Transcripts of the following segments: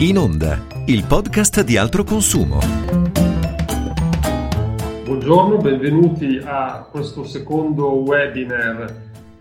In Onda, il podcast di altro consumo. Buongiorno, benvenuti a questo secondo webinar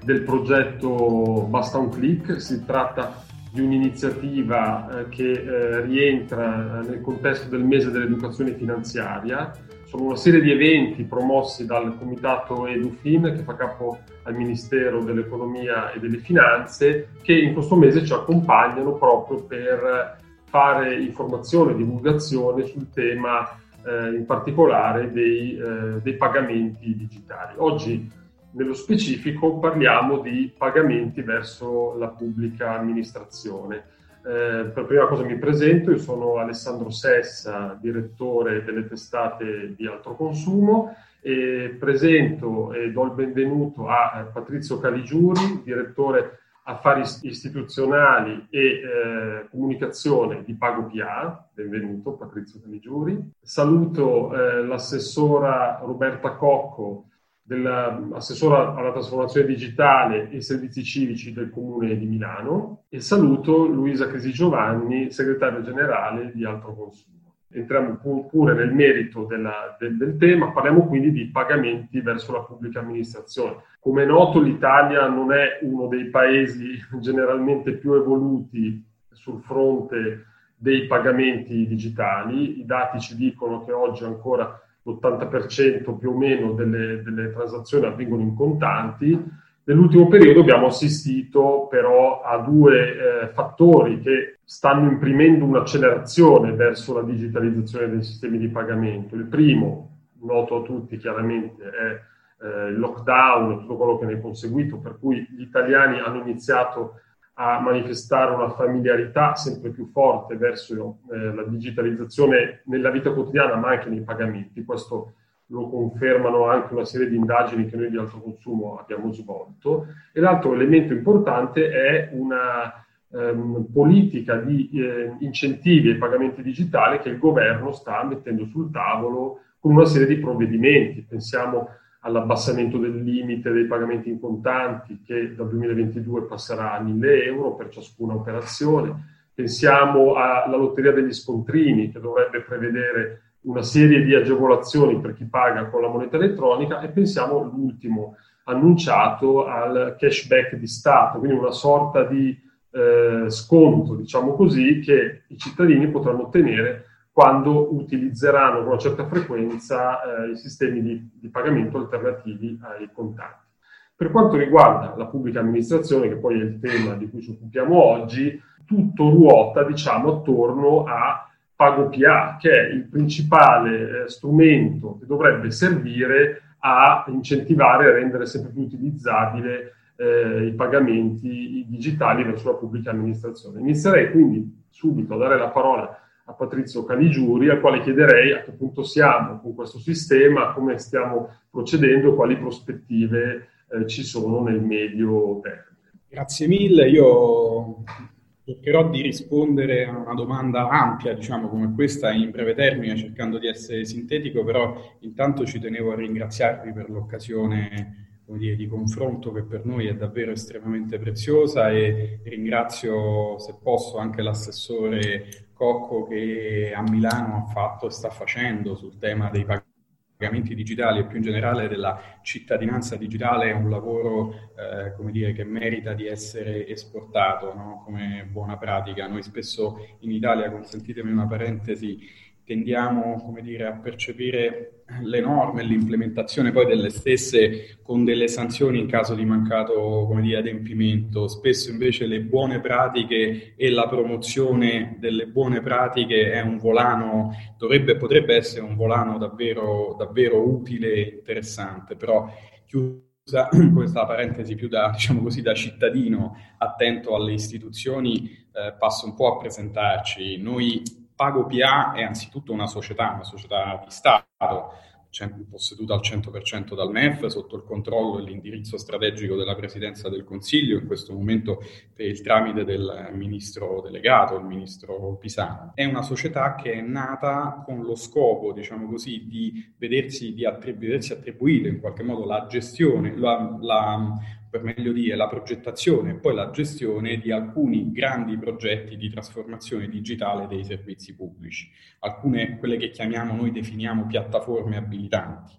del progetto Basta un click. Si tratta di un'iniziativa eh, che eh, rientra nel contesto del mese dell'educazione finanziaria. Sono una serie di eventi promossi dal comitato EduFin che fa capo al Ministero dell'Economia e delle Finanze che in questo mese ci accompagnano proprio per fare informazione divulgazione sul tema eh, in particolare dei, eh, dei, pagamenti digitali. Oggi nello specifico parliamo di pagamenti verso la pubblica amministrazione. Eh, per prima cosa mi presento, io sono Alessandro Sessa, direttore delle testate di altro consumo e presento e do il benvenuto a eh, Patrizio Caligiuri, direttore affari istituzionali e eh, comunicazione di Pago PA, benvenuto Patrizio Canigiuri. Saluto eh, l'assessora Roberta Cocco, dell'assessora alla trasformazione digitale e servizi civici del Comune di Milano e saluto Luisa Crisi Giovanni, segretario generale di Altro Consumo entriamo pure nel merito della, del, del, tema, parliamo quindi di pagamenti verso la pubblica amministrazione. Come è noto l'Italia non è uno dei paesi generalmente più evoluti sul fronte dei pagamenti digitali, i dati ci dicono che oggi ancora l'80% più o meno delle, delle transazioni avvengono in contanti, Nell'ultimo periodo abbiamo assistito però a due eh, fattori che stanno imprimendo un'accelerazione verso la digitalizzazione dei sistemi di pagamento. Il primo, noto a tutti chiaramente, è eh, il lockdown e tutto quello che ne è conseguito, per cui gli italiani hanno iniziato a manifestare una familiarità sempre più forte verso eh, la digitalizzazione nella vita quotidiana, ma anche nei pagamenti. Questo lo confermano anche una serie di indagini che noi di alto consumo abbiamo svolto. E l'altro elemento importante è una ehm, politica di eh, incentivi ai pagamenti digitali che il governo sta mettendo sul tavolo con una serie di provvedimenti. Pensiamo all'abbassamento del limite dei pagamenti in contanti che dal 2022 passerà a 1000 euro per ciascuna operazione. Pensiamo alla lotteria degli scontrini che dovrebbe prevedere una serie di agevolazioni per chi paga con la moneta elettronica e pensiamo all'ultimo annunciato al cashback di Stato, quindi una sorta di eh, sconto, diciamo così, che i cittadini potranno ottenere quando utilizzeranno con una certa frequenza eh, i sistemi di, di pagamento alternativi ai contanti. Per quanto riguarda la pubblica amministrazione, che poi è il tema di cui ci occupiamo oggi, tutto ruota, diciamo, attorno a Pago PA, che è il principale eh, strumento che dovrebbe servire a incentivare e rendere sempre più utilizzabile eh, i pagamenti digitali verso la pubblica amministrazione. Inizierei quindi subito a dare la parola a Patrizio Caligiuri, al quale chiederei a che punto siamo con questo sistema, come stiamo procedendo, quali prospettive eh, ci sono nel medio termine. Grazie mille, io Cercherò di rispondere a una domanda ampia, diciamo come questa, in breve termine, cercando di essere sintetico, però intanto ci tenevo a ringraziarvi per l'occasione dire, di confronto che per noi è davvero estremamente preziosa e ringrazio, se posso, anche l'assessore Cocco che a Milano ha fatto e sta facendo sul tema dei pagamenti pagamenti digitali e più in generale della cittadinanza digitale è un lavoro eh, come dire, che merita di essere esportato no? come buona pratica. Noi spesso in Italia, consentitemi una parentesi, tendiamo come dire, a percepire le norme e l'implementazione poi delle stesse con delle sanzioni in caso di mancato come dire, adempimento. Spesso invece le buone pratiche e la promozione delle buone pratiche è un volano, dovrebbe, potrebbe essere un volano davvero, davvero utile e interessante, però chiusa questa parentesi più da, diciamo così, da cittadino attento alle istituzioni, eh, passo un po' a presentarci. Noi Pago PA è anzitutto una società, una società di Stato, posseduta al 100% dal MEF, sotto il controllo e l'indirizzo strategico della Presidenza del Consiglio, in questo momento per il tramite del ministro delegato, il ministro Pisano. È una società che è nata con lo scopo, diciamo così, di vedersi, di attribu- vedersi attribuire in qualche modo la gestione, la, la per meglio dire la progettazione e poi la gestione di alcuni grandi progetti di trasformazione digitale dei servizi pubblici, alcune quelle che chiamiamo noi definiamo piattaforme abilitanti.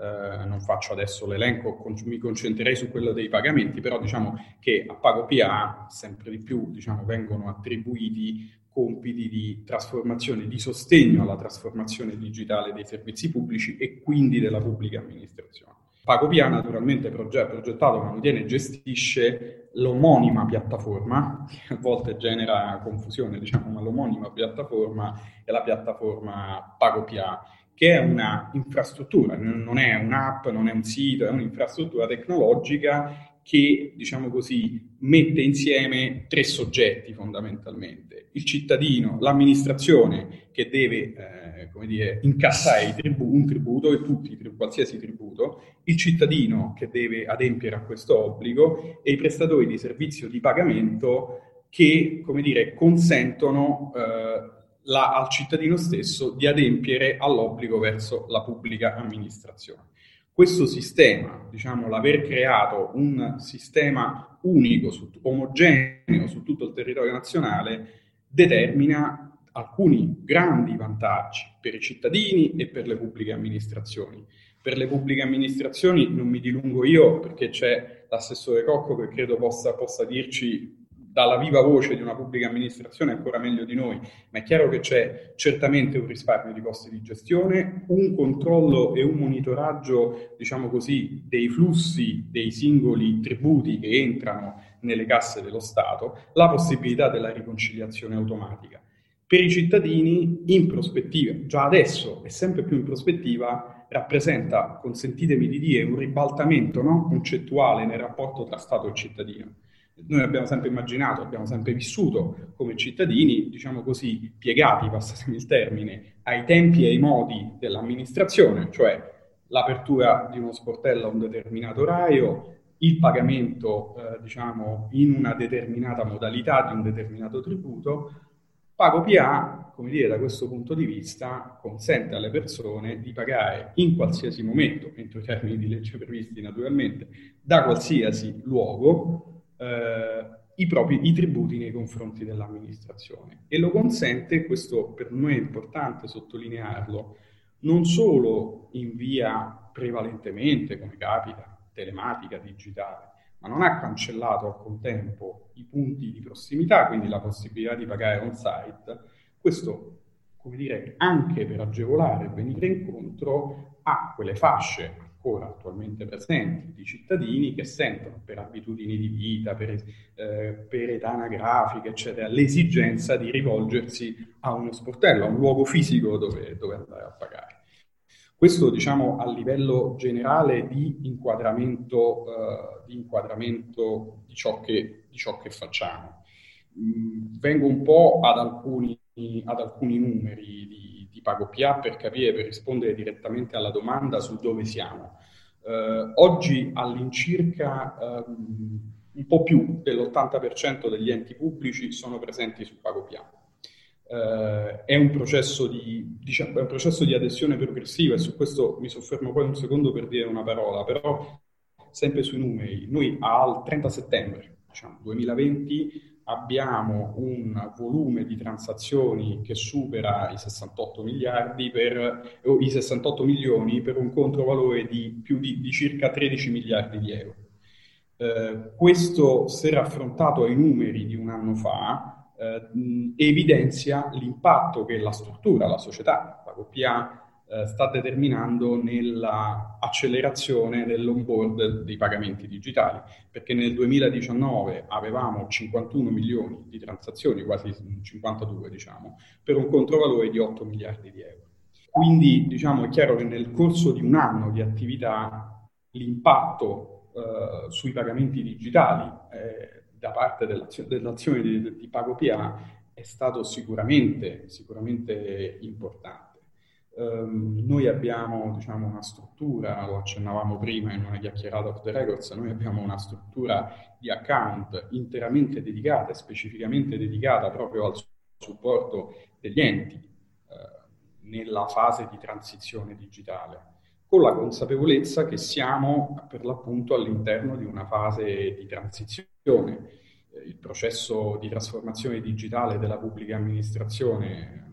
Eh, non faccio adesso l'elenco, con, mi concentrerei su quello dei pagamenti, però diciamo che a Pago PA sempre di più diciamo, vengono attribuiti compiti di trasformazione, di sostegno alla trasformazione digitale dei servizi pubblici e quindi della pubblica amministrazione. PagoPia naturalmente progettato, mantiene e gestisce l'omonima piattaforma, che a volte genera confusione, diciamo, ma l'omonima piattaforma è la piattaforma PagoPia, che è una infrastruttura, non è un'app, non è un sito, è un'infrastruttura tecnologica che, diciamo così, mette insieme tre soggetti fondamentalmente. Il cittadino, l'amministrazione che deve, eh, come dire, incassare tribu- un tributo e tutti, qualsiasi tributo, il cittadino che deve adempiere a questo obbligo. E i prestatori di servizio di pagamento che, come dire, consentono eh, la, al cittadino stesso di adempiere all'obbligo verso la pubblica amministrazione questo sistema, diciamo, l'aver creato un sistema unico, su, omogeneo su tutto il territorio nazionale, determina alcuni grandi vantaggi per i cittadini e per le pubbliche amministrazioni. Per le pubbliche amministrazioni non mi dilungo io perché c'è l'assessore Cocco che credo possa, possa dirci dalla viva voce di una pubblica amministrazione ancora meglio di noi, ma è chiaro che c'è certamente un risparmio di costi di gestione, un controllo e un monitoraggio, diciamo così, dei flussi dei singoli tributi che entrano nelle casse dello Stato, la possibilità della riconciliazione automatica. Per i cittadini, in prospettiva, già adesso e sempre più in prospettiva, rappresenta, consentitemi di dire, un ribaltamento no? concettuale nel rapporto tra Stato e cittadino noi abbiamo sempre immaginato, abbiamo sempre vissuto come cittadini, diciamo così, piegati, passatemi il termine, ai tempi e ai modi dell'amministrazione, cioè l'apertura di uno sportello a un determinato orario, il pagamento, eh, diciamo, in una determinata modalità di un determinato tributo. Pago PA, come dire, da questo punto di vista, consente alle persone di pagare in qualsiasi momento, entro i termini di legge previsti naturalmente, da qualsiasi luogo, i propri i tributi nei confronti dell'amministrazione. E lo consente, questo per noi è importante sottolinearlo, non solo in via prevalentemente, come capita, telematica, digitale, ma non ha cancellato al contempo i punti di prossimità, quindi la possibilità di pagare on-site, questo come dire, anche per agevolare e venire incontro a quelle fasce ancora attualmente presenti di cittadini che sentono per abitudini di vita, per, eh, per età anagrafica, eccetera, l'esigenza di rivolgersi a uno sportello, a un luogo fisico dove, dove andare a pagare. Questo diciamo a livello generale di inquadramento, uh, di, inquadramento di, ciò che, di, ciò che, facciamo. Mm, vengo un po' ad alcuni, ad alcuni numeri di, di Pago PA per capire, per rispondere direttamente alla domanda su dove siamo. Eh, oggi all'incirca ehm, un po' più dell'80% degli enti pubblici sono presenti su Pago PA. Eh, è, un di, diciamo, un processo di adesione progressiva e su questo mi soffermo poi un secondo per dire una parola, però sempre sui numeri, noi al 30 settembre diciamo, 2020 abbiamo un volume di transazioni che supera i 68 miliardi per, o i 68 milioni per un controvalore di più di, di circa 13 miliardi di euro. Eh, questo, se raffrontato ai numeri di un anno fa, eh, evidenzia l'impatto che la struttura, la società, la PA, eh, sta determinando nell'accelerazione dell'onboard dei pagamenti digitali, perché nel 2019 avevamo 51 milioni di transazioni, quasi 52 diciamo, per un controvalore di 8 miliardi di euro. Quindi diciamo, è chiaro che nel corso di un anno di attività l'impatto eh, sui pagamenti digitali eh, da parte dell'azione, dell'azione di, di Pago PA è stato sicuramente, sicuramente importante. Um, noi abbiamo diciamo, una struttura, lo accennavamo prima in una chiacchierata of the records, noi abbiamo una struttura di account interamente dedicata, specificamente dedicata proprio al supporto degli enti eh, nella fase di transizione digitale. con la consapevolezza che siamo per l'appunto all'interno di una fase di transizione. Il processo di trasformazione digitale della pubblica amministrazione,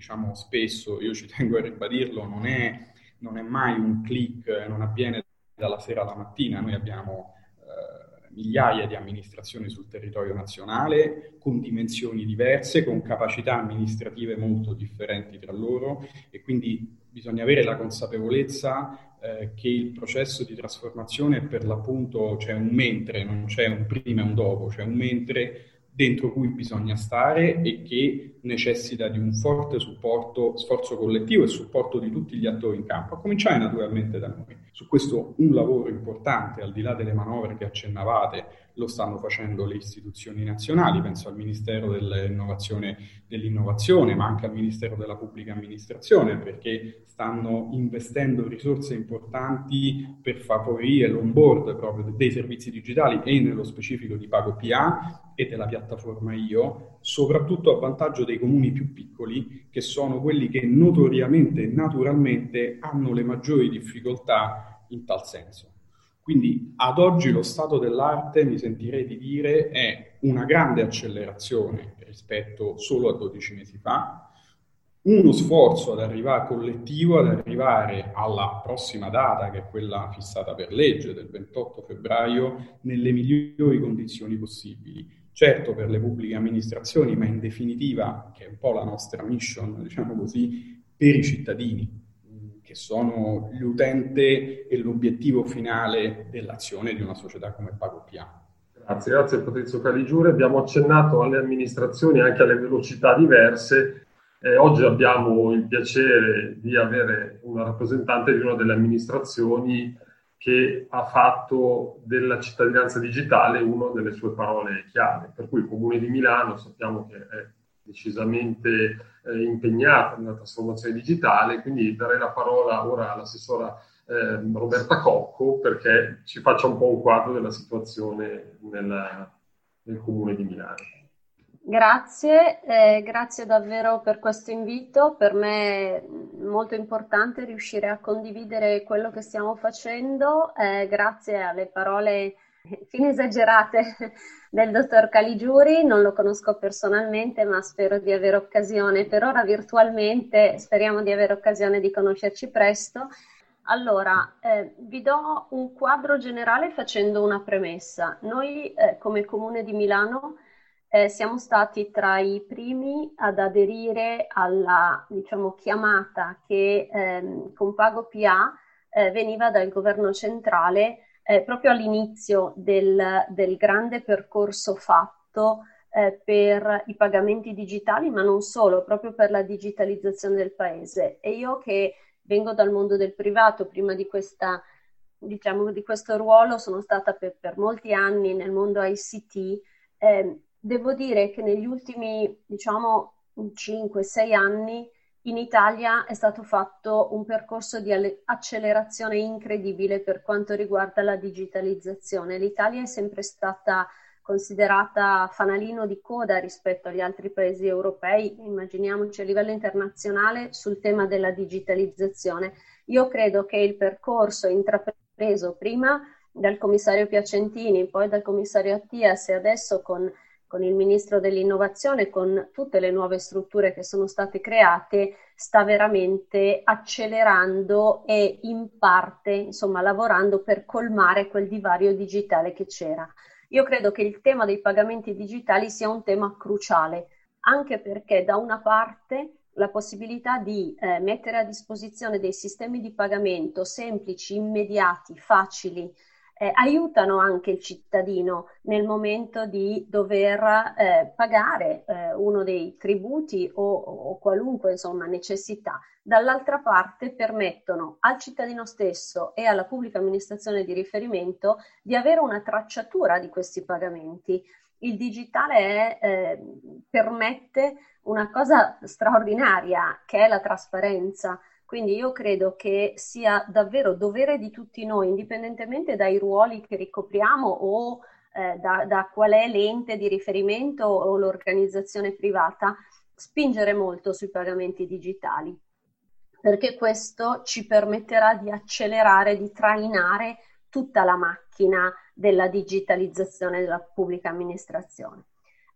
diciamo spesso, io ci tengo a ribadirlo, non è, non è mai un click, non avviene dalla sera alla mattina, noi abbiamo eh, migliaia di amministrazioni sul territorio nazionale con dimensioni diverse, con capacità amministrative molto differenti tra loro e quindi bisogna avere la consapevolezza eh, che il processo di trasformazione per l'appunto c'è un mentre, non c'è un prima e un dopo, c'è un mentre dentro cui bisogna stare e che necessita di un forte supporto, sforzo collettivo e supporto di tutti gli attori in campo, a cominciare naturalmente da noi. Su questo un lavoro importante, al di là delle manovre che accennavate, lo stanno facendo le istituzioni nazionali, penso al Ministero dell'innovazione, dell'innovazione, ma anche al Ministero della Pubblica Amministrazione, perché stanno investendo risorse importanti per favorire l'onboard proprio dei servizi digitali e nello specifico di Pago PA e della piattaforma IO, soprattutto a vantaggio dei comuni più piccoli, che sono quelli che notoriamente e naturalmente hanno le maggiori difficoltà in tal senso. Quindi ad oggi lo stato dell'arte, mi sentirei di dire, è una grande accelerazione rispetto solo a 12 mesi fa, uno sforzo ad arrivare collettivo, ad arrivare alla prossima data, che è quella fissata per legge del 28 febbraio, nelle migliori condizioni possibili. Certo per le pubbliche amministrazioni, ma in definitiva, che è un po' la nostra mission, diciamo così, per i cittadini che sono l'utente e l'obiettivo finale dell'azione di una società come PagoPA. Grazie, grazie Patrizio Caligiuri. Abbiamo accennato alle amministrazioni anche alle velocità diverse. Eh, oggi abbiamo il piacere di avere una rappresentante di una delle amministrazioni che ha fatto della cittadinanza digitale una delle sue parole chiave. Per cui il Comune di Milano sappiamo che è decisamente eh, impegnata nella trasformazione digitale, quindi darei la parola ora all'assessora eh, Roberta Cocco perché ci faccia un po' un quadro della situazione nel, nel Comune di Milano. Grazie, eh, grazie davvero per questo invito. Per me è molto importante riuscire a condividere quello che stiamo facendo, eh, grazie alle parole fine esagerate del dottor Caligiuri, non lo conosco personalmente, ma spero di avere occasione, per ora virtualmente, speriamo di avere occasione di conoscerci presto. Allora, eh, vi do un quadro generale facendo una premessa. Noi eh, come Comune di Milano eh, siamo stati tra i primi ad aderire alla diciamo, chiamata che ehm, con Pago PA eh, veniva dal governo centrale eh, proprio all'inizio del, del, grande percorso fatto eh, per i pagamenti digitali, ma non solo, proprio per la digitalizzazione del paese. E io che vengo dal mondo del privato, prima di, questa, diciamo, di questo ruolo sono stata per, per, molti anni nel mondo ICT, eh, devo dire che negli ultimi, diciamo, 5-6 anni in Italia è stato fatto un percorso di accelerazione incredibile per quanto riguarda la digitalizzazione. L'Italia è sempre stata considerata fanalino di coda rispetto agli altri paesi europei, immaginiamoci a livello internazionale, sul tema della digitalizzazione. Io credo che il percorso intrapreso prima dal commissario Piacentini, poi dal commissario Attias e adesso con con il ministro dell'innovazione, con tutte le nuove strutture che sono state create, sta veramente accelerando e in parte, insomma, lavorando per colmare quel divario digitale che c'era. Io credo che il tema dei pagamenti digitali sia un tema cruciale, anche perché da una parte la possibilità di eh, mettere a disposizione dei sistemi di pagamento semplici, immediati, facili, eh, aiutano anche il cittadino nel momento di dover eh, pagare eh, uno dei tributi o, o qualunque insomma, necessità. Dall'altra parte permettono al cittadino stesso e alla pubblica amministrazione di riferimento di avere una tracciatura di questi pagamenti. Il digitale è, eh, permette una cosa straordinaria che è la trasparenza quindi io credo che sia davvero dovere di tutti noi, indipendentemente dai ruoli che ricopriamo o eh, da, da qual è l'ente di riferimento o l'organizzazione privata, spingere molto sui pagamenti digitali. perché questo ci permetterà di accelerare, di trainare tutta la macchina della digitalizzazione della pubblica amministrazione.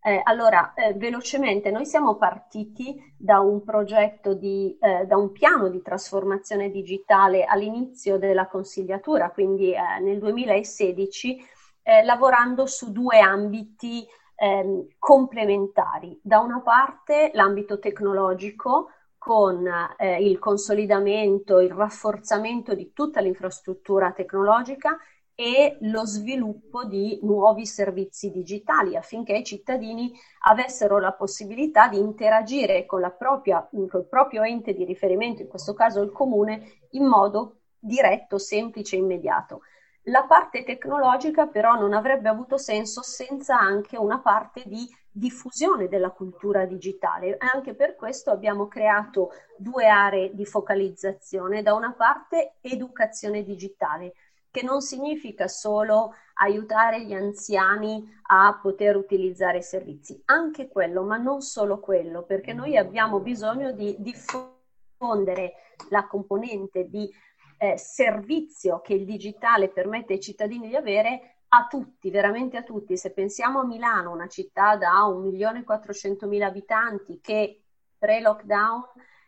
Eh, allora, eh, velocemente, noi siamo partiti da un progetto di, eh, da un piano di trasformazione digitale all'inizio della consigliatura, quindi eh, nel 2016, eh, lavorando su due ambiti ehm, complementari. Da una parte l'ambito tecnologico, con eh, il consolidamento, il rafforzamento di tutta l'infrastruttura tecnologica e lo sviluppo di nuovi servizi digitali affinché i cittadini avessero la possibilità di interagire con, propria, con il proprio ente di riferimento, in questo caso il comune, in modo diretto, semplice e immediato. La parte tecnologica però non avrebbe avuto senso senza anche una parte di diffusione della cultura digitale anche per questo abbiamo creato due aree di focalizzazione. Da una parte educazione digitale, che non significa solo aiutare gli anziani a poter utilizzare i servizi, anche quello, ma non solo quello, perché noi abbiamo bisogno di diffondere la componente di eh, servizio che il digitale permette ai cittadini di avere a tutti, veramente a tutti. Se pensiamo a Milano, una città da 1.400.000 abitanti che pre-lockdown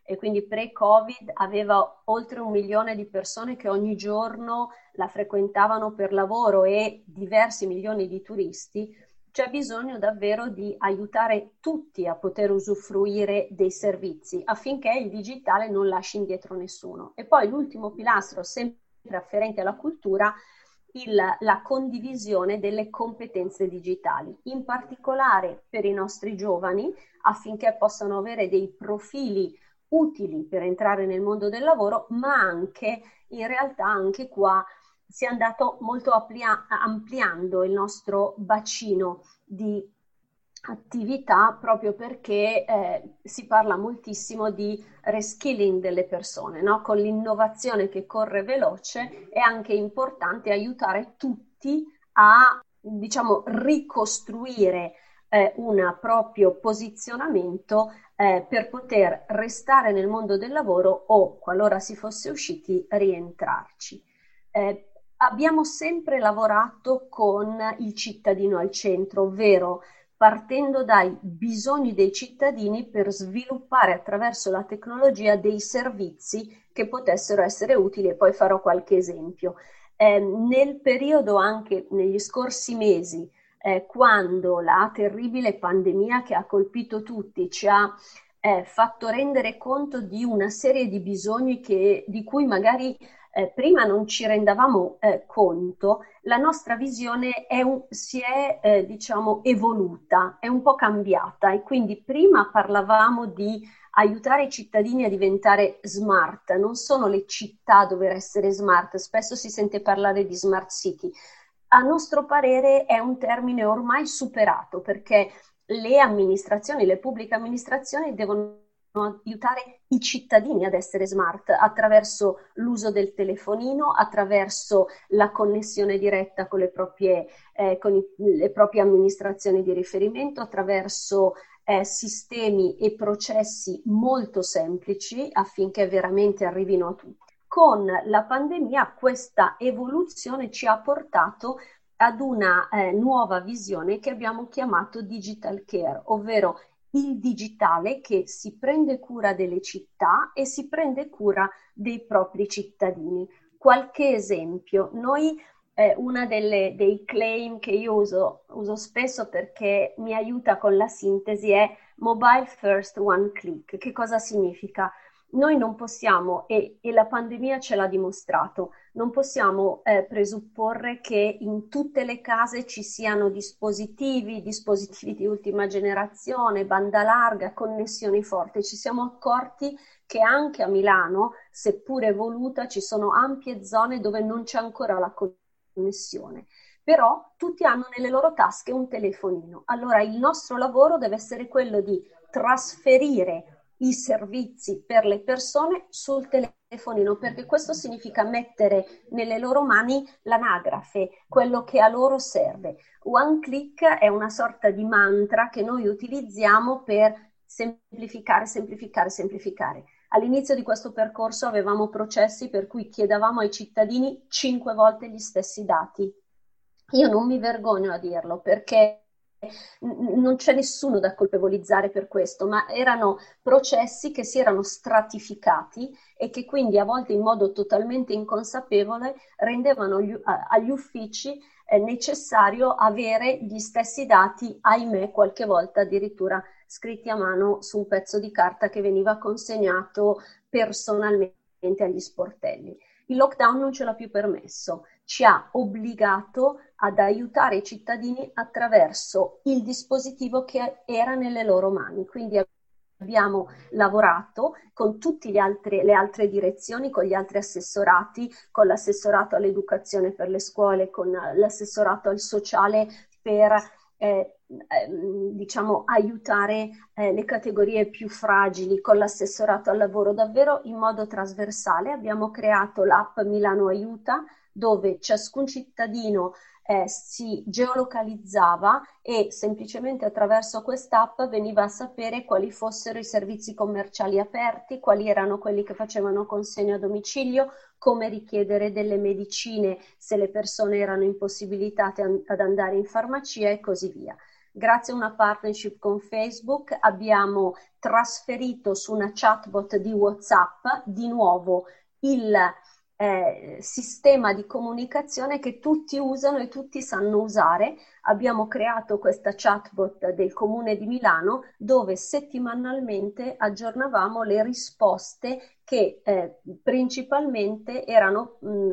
e quindi pre-Covid aveva oltre un milione di persone che ogni giorno la frequentavano per lavoro e diversi milioni di turisti, c'è bisogno davvero di aiutare tutti a poter usufruire dei servizi affinché il digitale non lasci indietro nessuno. E poi l'ultimo pilastro, sempre afferente alla cultura, il, la condivisione delle competenze digitali, in particolare per i nostri giovani, affinché possano avere dei profili utili per entrare nel mondo del lavoro, ma anche in realtà anche qua si è andato molto amplia- ampliando il nostro bacino di attività proprio perché eh, si parla moltissimo di reskilling delle persone, no? con l'innovazione che corre veloce è anche importante aiutare tutti a diciamo ricostruire eh, un proprio posizionamento eh, per poter restare nel mondo del lavoro o qualora si fosse usciti rientrarci. Eh, abbiamo sempre lavorato con il cittadino al centro, ovvero partendo dai bisogni dei cittadini per sviluppare attraverso la tecnologia dei servizi che potessero essere utili e poi farò qualche esempio. Eh, nel periodo anche negli scorsi mesi, eh, quando la terribile pandemia che ha colpito tutti ci ha eh, fatto rendere conto di una serie di bisogni che, di cui magari eh, prima non ci rendavamo eh, conto, la nostra visione è un, si è eh, diciamo evoluta, è un po' cambiata e quindi prima parlavamo di aiutare i cittadini a diventare smart, non sono le città a dover essere smart, spesso si sente parlare di smart city. A nostro parere è un termine ormai superato perché le amministrazioni, le pubbliche amministrazioni devono aiutare i cittadini ad essere smart attraverso l'uso del telefonino, attraverso la connessione diretta con le proprie, eh, con i, le proprie amministrazioni di riferimento, attraverso eh, sistemi e processi molto semplici affinché veramente arrivino a tutti. Con la pandemia questa evoluzione ci ha portato ad una eh, nuova visione che abbiamo chiamato digital care, ovvero il digitale che si prende cura delle città e si prende cura dei propri cittadini. Qualche esempio, noi eh, delle, dei claim che io uso, uso spesso perché mi aiuta con la sintesi è mobile first one click. Che cosa significa? Noi non possiamo, e, e la pandemia ce l'ha dimostrato, non possiamo eh, presupporre che in tutte le case ci siano dispositivi, dispositivi di ultima generazione, banda larga, connessioni forti. Ci siamo accorti che anche a Milano, seppur evoluta, ci sono ampie zone dove non c'è ancora la connessione. Però tutti hanno nelle loro tasche un telefonino. Allora il nostro lavoro deve essere quello di trasferire i servizi per le persone sul telefonino, perché questo significa mettere nelle loro mani l'anagrafe, quello che a loro serve. One click è una sorta di mantra che noi utilizziamo per semplificare, semplificare, semplificare. All'inizio di questo percorso avevamo processi per cui chiedevamo ai cittadini cinque volte gli stessi dati. Io non mi vergogno a dirlo perché non c'è nessuno da colpevolizzare per questo, ma erano processi che si erano stratificati e che quindi a volte in modo totalmente inconsapevole rendevano gli, agli uffici eh, necessario avere gli stessi dati, ahimè, qualche volta addirittura scritti a mano su un pezzo di carta che veniva consegnato personalmente agli sportelli. Il lockdown non ce l'ha più permesso, ci ha obbligato ad aiutare i cittadini attraverso il dispositivo che era nelle loro mani. Quindi abbiamo lavorato con tutte le altre, direzioni, con gli altri assessorati, con l'assessorato all'educazione per le scuole, con l'assessorato al sociale per eh, ehm, diciamo aiutare eh, le categorie più fragili con l'assessorato al lavoro davvero in modo trasversale. Abbiamo creato l'app Milano Aiuta dove ciascun cittadino eh, si geolocalizzava e semplicemente attraverso quest'app veniva a sapere quali fossero i servizi commerciali aperti, quali erano quelli che facevano consegna a domicilio, come richiedere delle medicine se le persone erano impossibilitate ad andare in farmacia e così via. Grazie a una partnership con Facebook abbiamo trasferito su una chatbot di WhatsApp di nuovo il eh, sistema di comunicazione che tutti usano e tutti sanno usare. Abbiamo creato questa chatbot del Comune di Milano dove settimanalmente aggiornavamo le risposte che eh, principalmente erano mh, mm,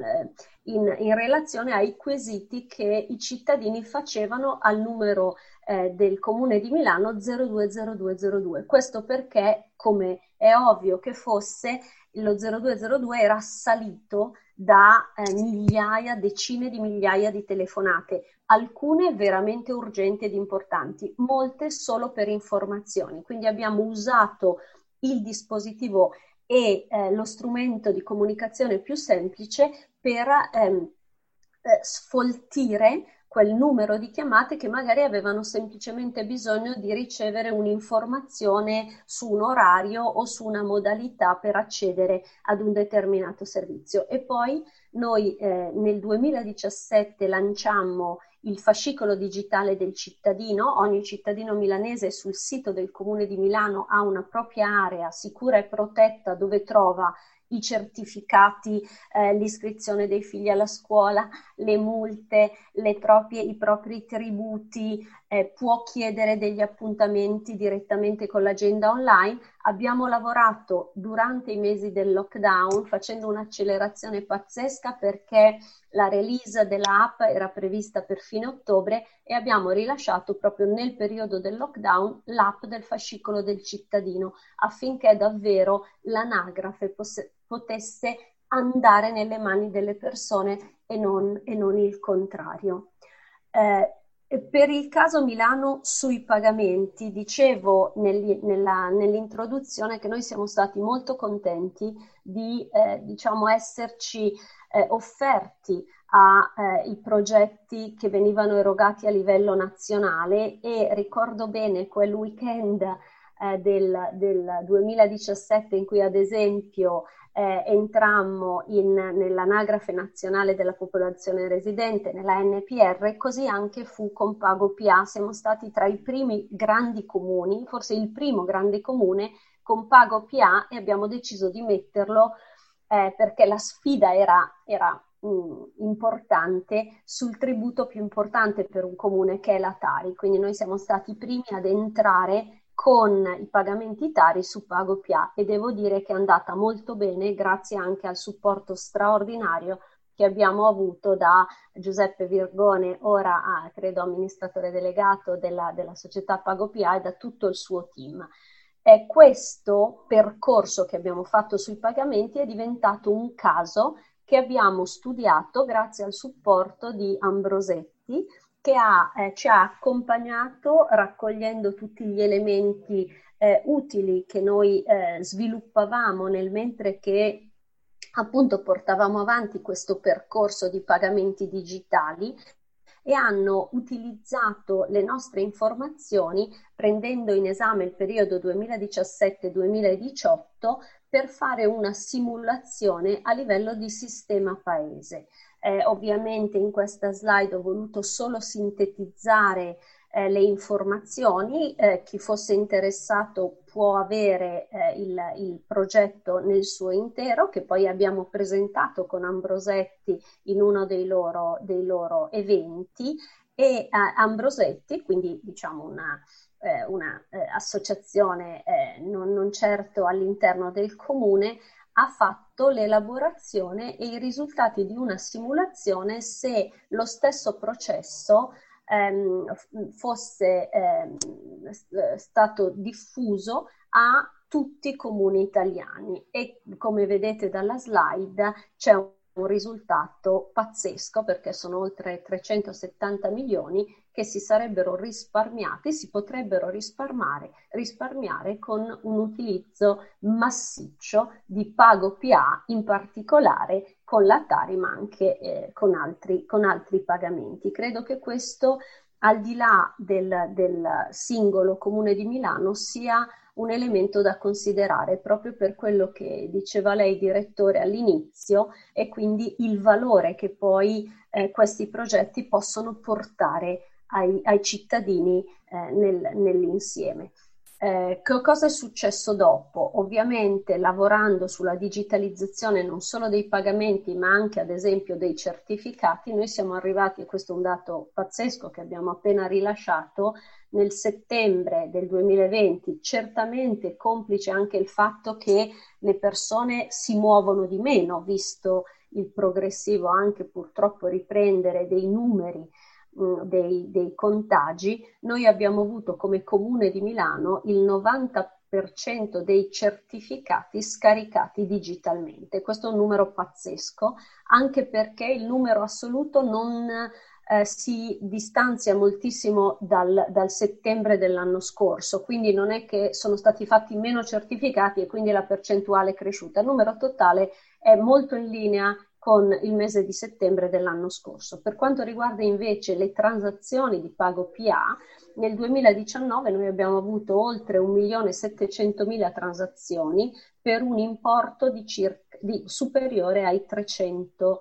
in, in, relazione ai quesiti che i cittadini facevano al numero eh, del Comune di Milano 020202. Questo perché, come è ovvio che fosse, lo 0202 era salito da eh, migliaia, decine di migliaia di telefonate, alcune veramente urgenti ed importanti, molte solo per informazioni. Quindi abbiamo usato il dispositivo e eh, lo strumento di comunicazione più semplice per ehm, eh, sfoltire quel numero di chiamate che magari avevano semplicemente bisogno di ricevere un'informazione su un orario o su una modalità per accedere ad un determinato servizio. E poi noi eh, nel 2017 lanciammo il fascicolo digitale del cittadino. Ogni cittadino milanese sul sito del Comune di Milano ha una propria area sicura e protetta dove trova i certificati, eh, l'iscrizione dei figli alla scuola, le multe, le proprie, i propri tributi, eh, può chiedere degli appuntamenti direttamente con l'agenda online. Abbiamo lavorato durante i mesi del lockdown facendo un'accelerazione pazzesca perché la release dell'app era prevista per fine ottobre e abbiamo rilasciato proprio nel periodo del lockdown l'app del fascicolo del cittadino affinché davvero l'anagrafe poss- potesse andare nelle mani delle persone e non, e non il contrario. Eh, per il caso Milano sui pagamenti, dicevo nel, nella, nell'introduzione che noi siamo stati molto contenti di eh, diciamo, esserci eh, offerti ai eh, progetti che venivano erogati a livello nazionale. E ricordo bene quel weekend eh, del, del 2017 in cui ad esempio eh, entrammo in, nell'anagrafe nazionale della popolazione residente, nella NPR, così anche fu con Pago PA. Siamo stati tra i primi grandi comuni, forse il primo grande comune con Pago PA e abbiamo deciso di metterlo eh, perché la sfida era, era mm, importante sul tributo più importante per un comune che è la Tari. Quindi noi siamo stati i primi ad entrare con i pagamenti Tari su Pago PA e devo dire che è andata molto bene grazie anche al supporto straordinario che abbiamo avuto da Giuseppe Virgone, ora ah, credo amministratore delegato della, della società Pago PA e da tutto il suo team. E questo percorso che abbiamo fatto sui pagamenti è diventato un caso che abbiamo studiato grazie al supporto di Ambrosetti, che ha, eh, ci ha accompagnato raccogliendo tutti gli elementi eh, utili che noi eh, sviluppavamo nel mentre che appunto portavamo avanti questo percorso di pagamenti digitali e hanno utilizzato le nostre informazioni prendendo in esame il periodo 2017-2018 per fare una simulazione a livello di sistema paese. Eh, ovviamente in questa slide ho voluto solo sintetizzare eh, le informazioni, eh, chi fosse interessato può avere eh, il, il, progetto nel suo intero che poi abbiamo presentato con Ambrosetti in uno dei loro, dei loro eventi. E eh, Ambrosetti, quindi diciamo una, eh, una eh, associazione non, non certo all'interno del comune, ha fatto l'elaborazione e i risultati di una simulazione se lo stesso processo ehm, fosse ehm, stato diffuso a tutti i comuni italiani. E come vedete dalla slide c'è un un risultato pazzesco perché sono oltre 370 milioni che si sarebbero risparmiati, si potrebbero risparmiare, risparmiare con un utilizzo massiccio di pago PA, in particolare con la Tari, ma anche eh, con, altri, con altri pagamenti. Credo che questo, al di là del, del singolo comune di Milano, sia un elemento da considerare proprio per quello che diceva lei, direttore, all'inizio e quindi il valore che poi eh, questi progetti possono portare ai, ai cittadini eh, nel, nell'insieme. Eh, che cosa è successo dopo? Ovviamente lavorando sulla digitalizzazione non solo dei pagamenti ma anche ad esempio dei certificati, noi siamo arrivati, e questo è un dato pazzesco che abbiamo appena rilasciato, nel settembre del 2020, certamente complice anche il fatto che le persone si muovono di meno, visto il progressivo anche purtroppo riprendere dei numeri Mm, dei, dei contagi, noi abbiamo avuto come comune di Milano il 90% dei certificati scaricati digitalmente. Questo è un numero pazzesco, anche perché il numero assoluto non eh, si distanzia moltissimo dal, dal, settembre dell'anno scorso, quindi non è che sono stati fatti meno certificati e quindi la percentuale è cresciuta. Il numero totale è molto in linea con il mese di settembre dell'anno scorso. Per quanto riguarda invece le transazioni di pago PA, nel 2019 noi abbiamo avuto oltre 1.700.000 transazioni per un importo di, circa, di superiore ai 300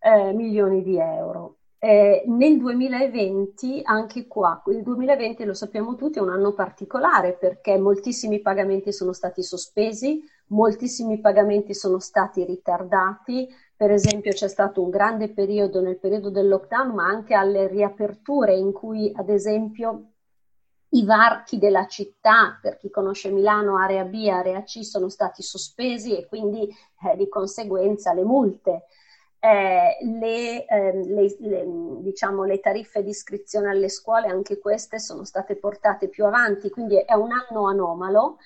eh, milioni di euro. Eh, nel 2020, anche qua, il 2020 lo sappiamo tutti è un anno particolare perché moltissimi pagamenti sono stati sospesi, moltissimi pagamenti sono stati ritardati, per esempio c'è stato un grande periodo nel periodo del lockdown, ma anche alle riaperture in cui, ad esempio, i varchi della città, per chi conosce Milano, area B, area C, sono stati sospesi e quindi eh, di conseguenza le multe. Eh, le, eh, le, le, diciamo, le tariffe di iscrizione alle scuole, anche queste sono state portate più avanti, quindi è un anno anomalo.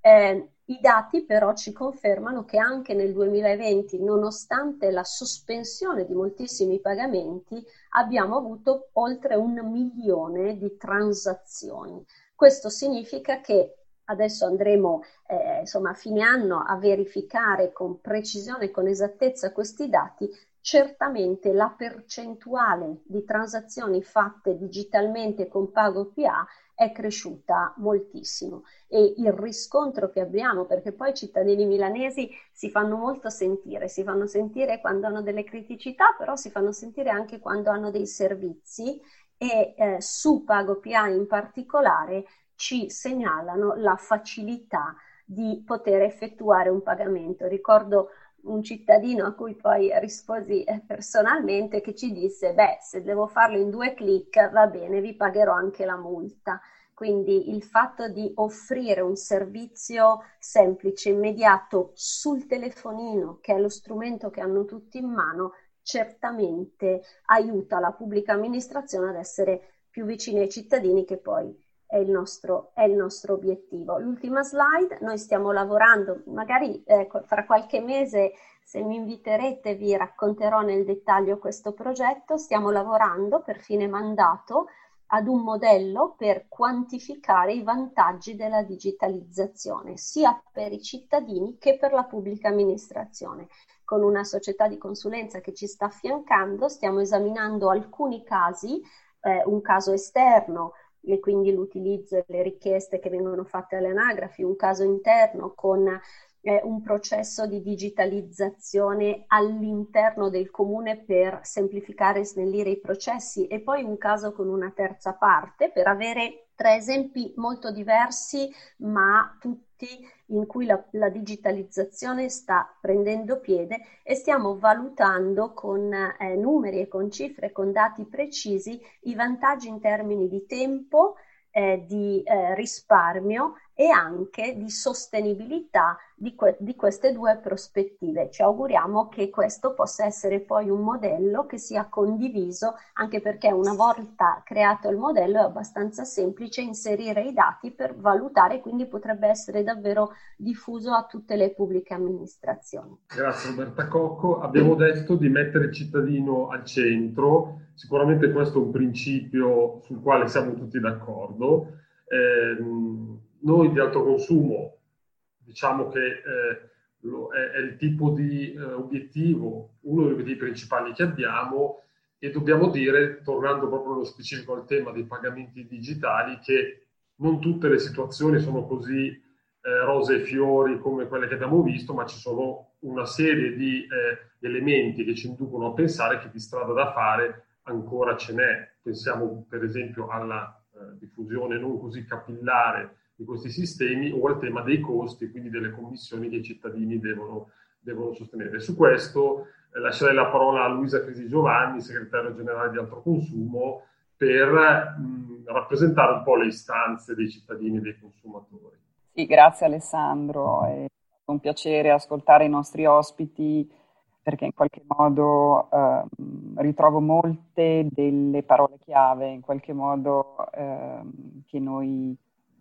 Eh, i dati però ci confermano che anche nel 2020, nonostante la sospensione di moltissimi pagamenti, abbiamo avuto oltre un milione di transazioni. Questo significa che adesso andremo eh, insomma, a fine anno a verificare con precisione e con esattezza questi dati, certamente la percentuale di transazioni fatte digitalmente con pago PA è cresciuta moltissimo e il riscontro che abbiamo, perché poi i cittadini milanesi si fanno molto sentire, si fanno sentire quando hanno delle criticità, però si fanno sentire anche quando hanno dei servizi e eh, su Pago PA in particolare ci segnalano la facilità di poter effettuare un pagamento. Ricordo un cittadino a cui poi risposi eh, personalmente che ci disse, beh, se devo farlo in due clic va bene, vi pagherò anche la multa. Quindi il fatto di offrire un servizio semplice, immediato sul telefonino, che è lo strumento che hanno tutti in mano, certamente aiuta la pubblica amministrazione ad essere più vicini ai cittadini che poi è il nostro, è il nostro obiettivo. L'ultima slide, noi stiamo lavorando, magari eh, fra qualche mese se mi inviterete vi racconterò nel dettaglio questo progetto, stiamo lavorando per fine mandato ad un modello per quantificare i vantaggi della digitalizzazione, sia per i cittadini che per la pubblica amministrazione. con una società di consulenza che ci sta affiancando, stiamo esaminando alcuni casi, eh, un caso esterno e quindi l'utilizzo e le richieste che vengono fatte alle anagrafi, un caso interno con eh, un processo di digitalizzazione all'interno del comune per semplificare e snellire i processi e poi un caso con una terza parte per avere tre esempi molto diversi ma tutti in cui la, la digitalizzazione sta prendendo piede e stiamo valutando con eh, numeri e con cifre, con dati precisi i vantaggi in termini di tempo, eh, di eh, risparmio e anche di sostenibilità di, que- di, queste due prospettive. Ci auguriamo che questo possa essere poi un modello che sia condiviso, anche perché una volta creato il modello è abbastanza semplice inserire i dati per valutare, quindi potrebbe essere davvero diffuso a tutte le pubbliche amministrazioni. Grazie Roberta Cocco. Abbiamo detto di mettere il cittadino al centro, sicuramente questo è un principio sul quale siamo tutti d'accordo. Eh, noi di alto consumo diciamo che eh, lo, è, è, il tipo di eh, obiettivo, uno degli obiettivi principali che abbiamo e dobbiamo dire, tornando proprio nello specifico al tema dei pagamenti digitali, che non tutte le situazioni sono così eh, rose e fiori come quelle che abbiamo visto, ma ci sono una serie di eh, elementi che ci inducono a pensare che di strada da fare ancora ce n'è. Pensiamo per esempio alla eh, diffusione non così capillare di questi sistemi o al tema dei costi, quindi delle commissioni che i cittadini devono, devono sostenere. Su questo eh, lascerei la parola a Luisa Crisi Giovanni, segretario generale di Altro Consumo, per mh, rappresentare un po' le istanze dei cittadini e dei consumatori. Sì, grazie Alessandro, è un piacere ascoltare i nostri ospiti perché in qualche modo eh, ritrovo molte delle parole chiave, in qualche modo eh, che noi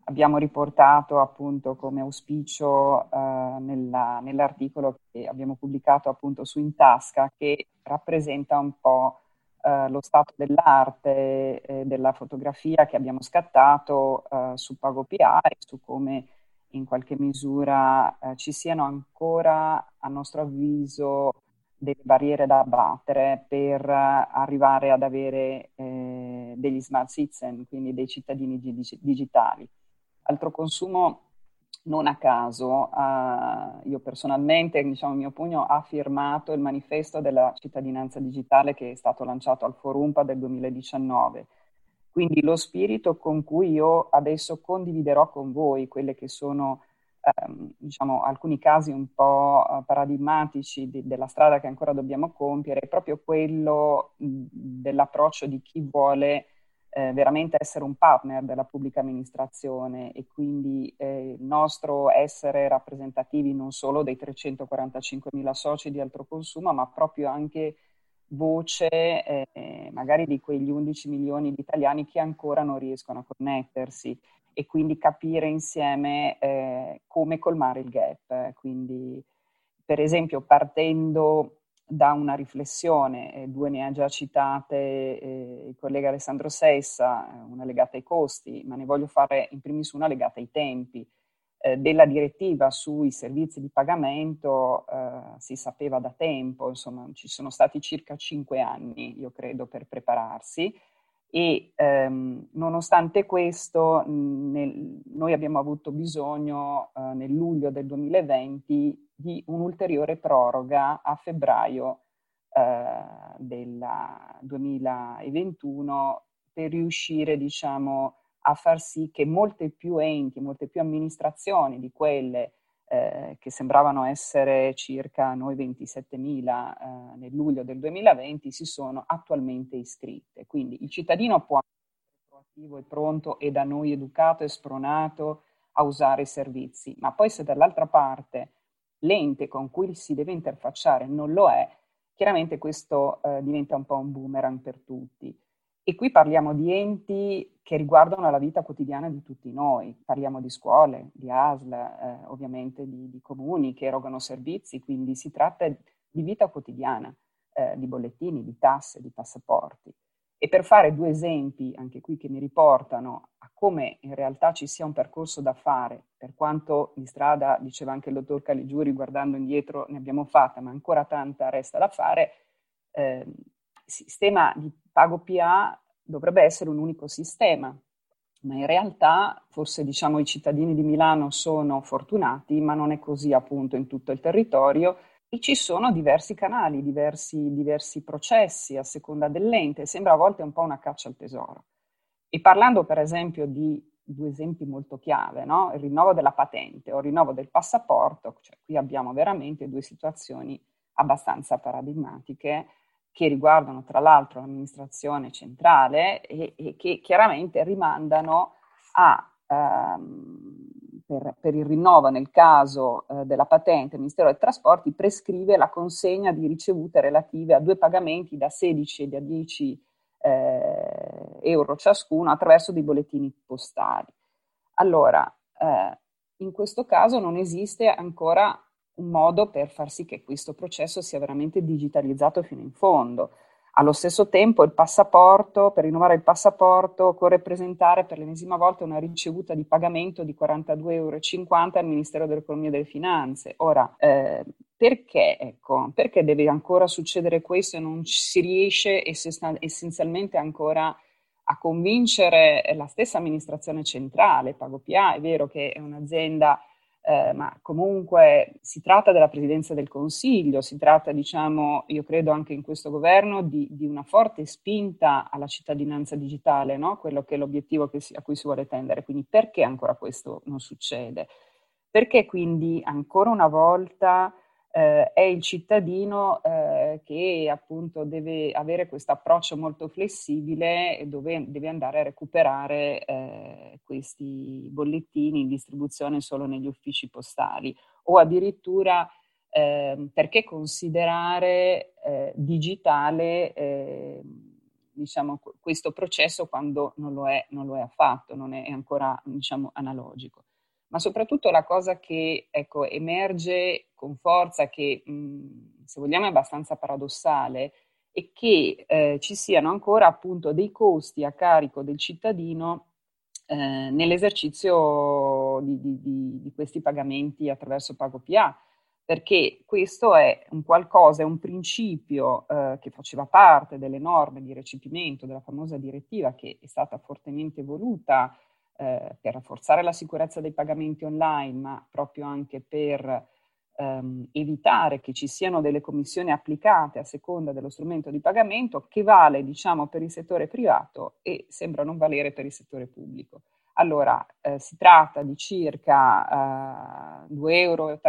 abbiamo riportato appunto come auspicio eh, nella, nell'articolo che abbiamo pubblicato appunto su Intasca che rappresenta un po' eh, lo stato dell'arte e della fotografia che abbiamo scattato eh, su PagoPA e su come in qualche misura eh, ci siano ancora a nostro avviso delle barriere da abbattere per arrivare ad avere eh, degli smart citizen, quindi dei cittadini digitali altro consumo non a caso, uh, io personalmente, diciamo il mio pugno, ha firmato il manifesto della cittadinanza digitale che è stato lanciato al Forumpa del 2019. Quindi lo spirito con cui io adesso condividerò con voi quelle che sono, um, diciamo, alcuni casi un po' uh, paradigmatici di, della strada che ancora dobbiamo compiere, è proprio quello dell'approccio di chi vuole eh, veramente essere un partner della pubblica amministrazione e quindi eh, il nostro essere rappresentativi non solo dei 345 mila soci di altro consumo, ma proprio anche voce eh, magari di quegli 11 milioni di italiani che ancora non riescono a connettersi e quindi capire insieme eh, come colmare il gap. Quindi, per esempio, partendo da una riflessione, eh, due ne ha già citate eh, il collega Alessandro Sessa, eh, una legata ai costi, ma ne voglio fare in primis una legata ai tempi. Eh, della direttiva sui servizi di pagamento eh, si sapeva da tempo, insomma ci sono stati circa cinque anni, io credo, per prepararsi e ehm, nonostante questo nel, noi abbiamo avuto bisogno eh, nel luglio del 2020 di un'ulteriore proroga a febbraio eh, del 2021 per riuscire diciamo, a far sì che molte più enti, molte più amministrazioni di quelle eh, che sembravano essere circa noi 27.000 eh, nel luglio del 2020 si sono attualmente iscritte. Quindi il cittadino può essere proattivo e pronto e da noi educato e spronato a usare i servizi, ma poi se dall'altra parte l'ente con cui si deve interfacciare non lo è, chiaramente questo eh, diventa un po' un boomerang per tutti. E qui parliamo di enti che riguardano la vita quotidiana di tutti noi, parliamo di scuole, di ASL, eh, ovviamente di, di, comuni che erogano servizi, quindi si tratta di vita quotidiana, eh, di bollettini, di tasse, di passaporti. E per fare due esempi, anche qui che mi riportano a come in realtà ci sia un percorso da fare, per quanto di strada, diceva anche il dottor Caligiuri, guardando indietro ne abbiamo fatta, ma ancora tanta resta da fare, eh, sistema di pago PA dovrebbe essere un unico sistema, ma in realtà forse diciamo i cittadini di Milano sono fortunati, ma non è così appunto in tutto il territorio e ci sono diversi canali, diversi, diversi processi a seconda dell'ente, sembra a volte un po' una caccia al tesoro. E parlando per esempio di due esempi molto chiave, no? il rinnovo della patente o il rinnovo del passaporto, cioè qui abbiamo veramente due situazioni abbastanza paradigmatiche che riguardano tra l'altro l'amministrazione centrale e, e che chiaramente rimandano a, ehm, per, per, il rinnovo nel caso eh, della patente, il Ministero dei Trasporti prescrive la consegna di ricevute relative a due pagamenti da 16 e da 10 eh, euro ciascuno attraverso dei bollettini postali. Allora, eh, in questo caso non esiste ancora un modo per far sì che questo processo sia veramente digitalizzato fino in fondo. Allo stesso tempo il passaporto, per rinnovare il passaporto occorre presentare per l'ennesima volta una ricevuta di pagamento di 42,50 euro al Ministero dell'Economia e delle Finanze. Ora, eh, perché, ecco, perché deve ancora succedere questo e non si riesce essenzialmente ancora a convincere la stessa amministrazione centrale, PagoPA, è vero che è un'azienda eh, ma comunque si tratta della Presidenza del Consiglio, si tratta, diciamo, io credo anche in questo governo, di, di una forte spinta alla cittadinanza digitale, no? quello che è l'obiettivo che si, a cui si vuole tendere. Quindi perché ancora questo non succede? Perché quindi ancora una volta eh, è il cittadino eh, che appunto deve avere questo approccio molto flessibile e dove deve andare a recuperare eh, questi bollettini in distribuzione solo negli uffici postali. O addirittura ehm, perché considerare eh, digitale ehm, diciamo, questo processo quando non lo è, non lo è affatto, non è ancora diciamo, analogico ma soprattutto la cosa che ecco, emerge con forza, che mh, se vogliamo è abbastanza paradossale, è che eh, ci siano ancora appunto dei costi a carico del cittadino eh, nell'esercizio di, di, di, di, questi pagamenti attraverso PagoPA, perché questo è un qualcosa, è un principio eh, che faceva parte delle norme di recepimento della famosa direttiva che è stata fortemente voluta eh, per rafforzare la sicurezza dei pagamenti online, ma proprio anche per ehm, evitare che ci siano delle commissioni applicate a seconda dello strumento di pagamento che vale, diciamo, per il settore privato e sembra non valere per il settore pubblico. Allora, eh, si tratta di circa eh, 2,85 euro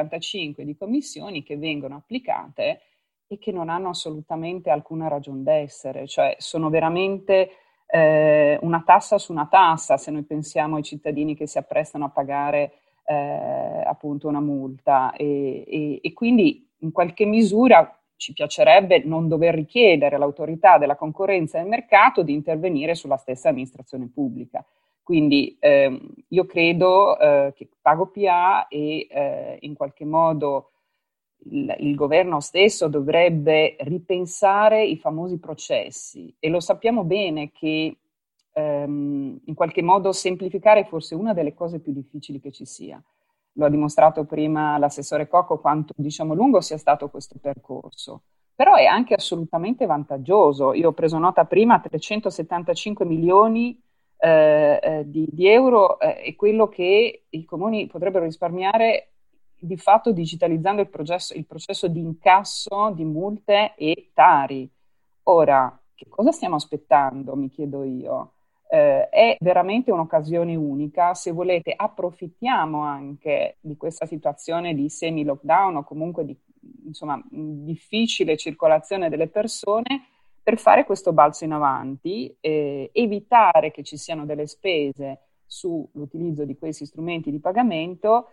di commissioni che vengono applicate e che non hanno assolutamente alcuna ragione d'essere, cioè sono veramente eh, una tassa su una tassa, se noi pensiamo ai cittadini che si apprestano a pagare eh, appunto una multa e, e, e quindi in qualche misura ci piacerebbe non dover richiedere all'autorità della concorrenza e del mercato di intervenire sulla stessa amministrazione pubblica. Quindi ehm, io credo eh, che Pago PA e eh, in qualche modo il, il, governo stesso dovrebbe ripensare i famosi processi e lo sappiamo bene che ehm, in qualche modo semplificare è forse una delle cose più difficili che ci sia. Lo ha dimostrato prima l'assessore Cocco quanto diciamo lungo sia stato questo percorso. Però è anche assolutamente vantaggioso. Io ho preso nota prima 375 milioni eh, eh, di, di, euro eh, è quello che i comuni potrebbero risparmiare di fatto digitalizzando il processo, il processo di incasso di multe e tari. Ora, che cosa stiamo aspettando, mi chiedo io? Eh, è veramente un'occasione unica, se volete approfittiamo anche di questa situazione di semi-lockdown o comunque di insomma, difficile circolazione delle persone per fare questo balzo in avanti, eh, evitare che ci siano delle spese sull'utilizzo di questi strumenti di pagamento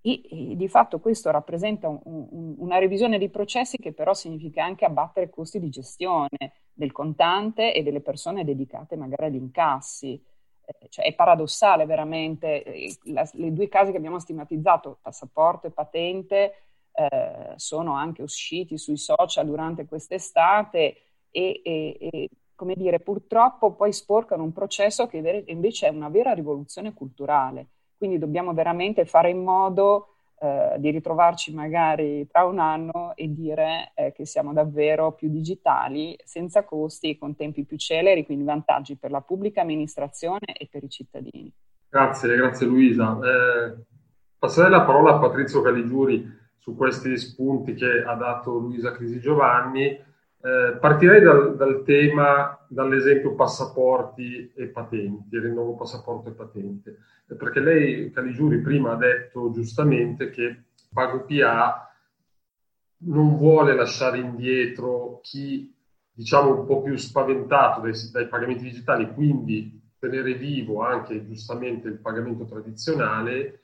e, e, di fatto questo rappresenta un, un, una revisione dei processi che però significa anche abbattere costi di gestione del contante e delle persone dedicate magari agli incassi. Eh, cioè è paradossale veramente, eh, la, le due casi che abbiamo stigmatizzato, passaporto e patente, eh, sono anche usciti sui social durante quest'estate e, e, e come dire, purtroppo poi sporcano un processo che invece è una vera rivoluzione culturale. Quindi dobbiamo veramente fare in modo eh, di ritrovarci magari tra un anno e dire eh, che siamo davvero più digitali, senza costi con tempi più celeri, quindi vantaggi per la pubblica amministrazione e per i cittadini. Grazie, grazie Luisa. Eh, passerei la parola a Patrizio Caligiuri su questi spunti che ha dato Luisa Crisi Giovanni eh, partirei dal, dal, tema, dall'esempio passaporti e patenti, rinnovo passaporto e patente, eh, perché lei, Caligiuri, prima ha detto giustamente che PagoPA non vuole lasciare indietro chi, diciamo, un po' più spaventato dai, dai pagamenti digitali, quindi tenere vivo anche giustamente il pagamento tradizionale.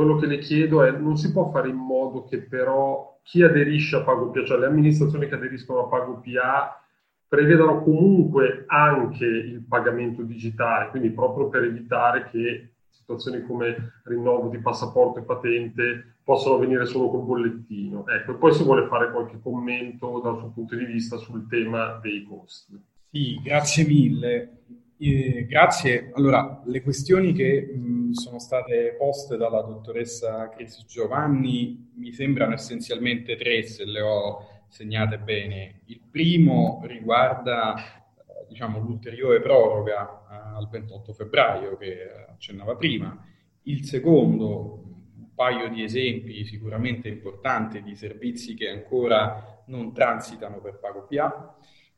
Quello che le chiedo è, non si può fare in modo che però chi aderisce a PagoPA, cioè le amministrazioni che aderiscono a PagoPA, prevedano comunque anche il pagamento digitale, quindi proprio per evitare che situazioni come rinnovo di passaporto e patente possano avvenire solo col bollettino. Ecco, e poi se vuole fare qualche commento dal suo punto di vista sul tema dei costi. Sì, grazie mille. Eh, grazie. Allora, le questioni che mh, sono state poste dalla dottoressa Chris Giovanni mi sembrano essenzialmente tre, se le ho segnate bene. Il primo riguarda eh, diciamo, l'ulteriore proroga eh, al 28 febbraio che accennava prima. Il secondo, un paio di esempi sicuramente importanti di servizi che ancora non transitano per pago PA.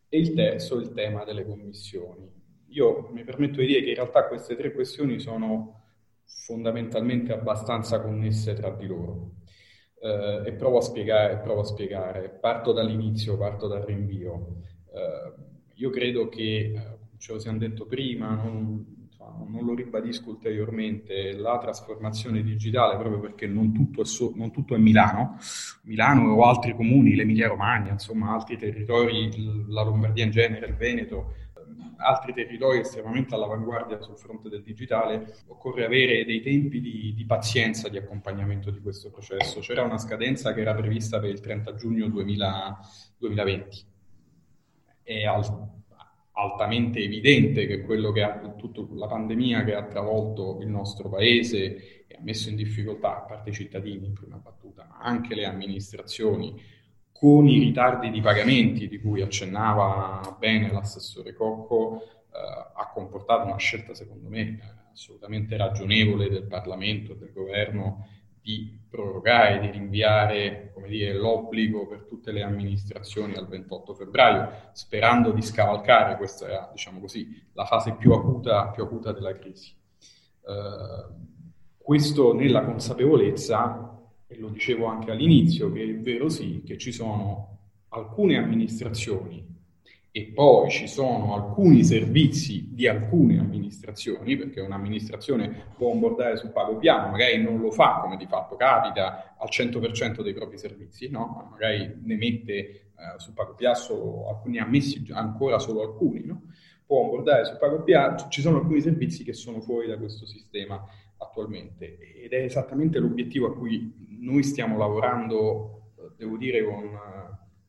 E il terzo, il tema delle commissioni io mi permetto di dire che in realtà queste tre questioni sono fondamentalmente abbastanza connesse tra di loro. Eh, e provo a, spiegare, provo a spiegare. Parto dall'inizio, parto dal rinvio. Eh, io credo che, eh, ce lo siamo detto prima, non, non, lo ribadisco ulteriormente, la trasformazione digitale, proprio perché non tutto è, so, non tutto è Milano, Milano o altri comuni, l'Emilia Romagna, insomma altri territori, la Lombardia in genere, il Veneto, altri territori estremamente all'avanguardia sul fronte del digitale, occorre avere dei tempi di, di, pazienza di accompagnamento di questo processo. C'era una scadenza che era prevista per il 30 giugno 2000, 2020. È al, altamente evidente che quello che ha tutta la pandemia che ha travolto il nostro paese e ha messo in difficoltà, a parte i cittadini in prima battuta, ma anche le amministrazioni, con i ritardi di pagamenti di cui accennava bene l'assessore Cocco, eh, ha comportato una scelta, secondo me, assolutamente ragionevole del Parlamento e del governo di prorogare, di rinviare dire, l'obbligo per tutte le amministrazioni al 28 febbraio, sperando di scavalcare, questa era diciamo così, la fase più acuta, più acuta della crisi. Eh, questo nella consapevolezza e lo dicevo anche all'inizio, che è vero sì che ci sono alcune amministrazioni e poi ci sono alcuni servizi di alcune amministrazioni, perché un'amministrazione può onboardare sul pago piano, magari non lo fa come di fatto capita al 100% dei propri servizi, no? magari ne mette eh, sul pago piano alcuni, ha messi ancora solo alcuni, no? può onboardare sul pago piano, ci sono alcuni servizi che sono fuori da questo sistema attualmente ed è esattamente l'obiettivo a cui noi stiamo lavorando, devo dire, con,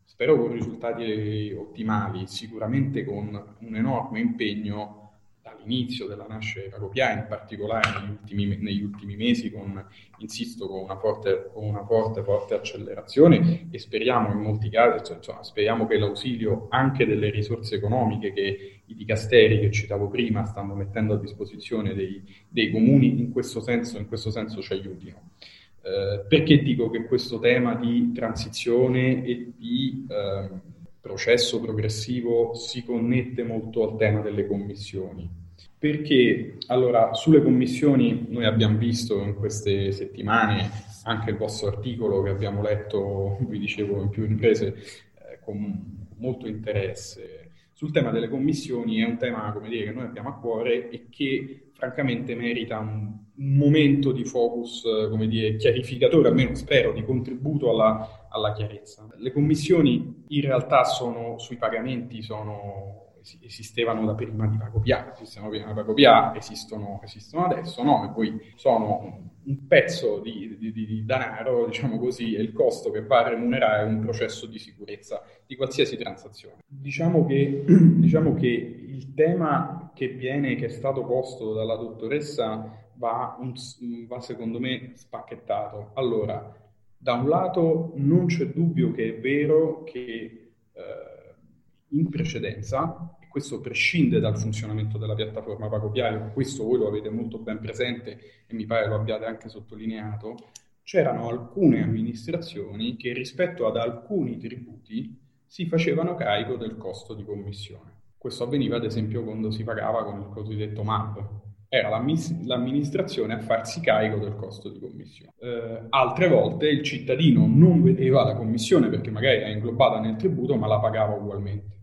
spero con risultati ottimali, sicuramente con un enorme impegno dall'inizio della nascita di Cagopia, in particolare negli ultimi, negli ultimi, mesi, con, insisto, con una, forte, con una forte, forte accelerazione e speriamo in molti casi, cioè, insomma, speriamo che l'ausilio anche delle risorse economiche che i dicasteri che citavo prima stanno mettendo a disposizione dei, dei comuni in questo senso, in questo senso ci aiutino. Eh, perché dico che questo tema di transizione e di eh, processo progressivo si connette molto al tema delle commissioni? Perché allora sulle commissioni noi abbiamo visto in queste settimane anche il vostro articolo che abbiamo letto, vi dicevo in più riprese, eh, con molto interesse sul tema delle commissioni è un tema come dire, che noi abbiamo a cuore e che francamente merita un, momento di focus come dire, chiarificatore, almeno spero, di contributo alla, alla chiarezza. Le commissioni in realtà sono, sui pagamenti sono esistevano da prima di PagoPA, esistono prima di PagoPA, esistono, esistono adesso, no? E poi sono un pezzo di, di, di, denaro, diciamo così, e il costo che va a remunerare un processo di sicurezza di qualsiasi transazione. Diciamo che, diciamo che il tema che viene, che è stato posto dalla dottoressa va, un, va secondo me spacchettato. Allora, da un lato non c'è dubbio che è vero che eh, in precedenza, e questo prescinde dal funzionamento della piattaforma Pagopiario, questo voi lo avete molto ben presente e mi pare lo abbiate anche sottolineato, c'erano alcune amministrazioni che rispetto ad alcuni tributi si facevano carico del costo di commissione. Questo avveniva ad esempio quando si pagava con il cosiddetto MAP, era l'amministrazione a farsi carico del costo di commissione. Eh, altre volte il cittadino non vedeva la commissione perché magari era inglobata nel tributo, ma la pagava ugualmente.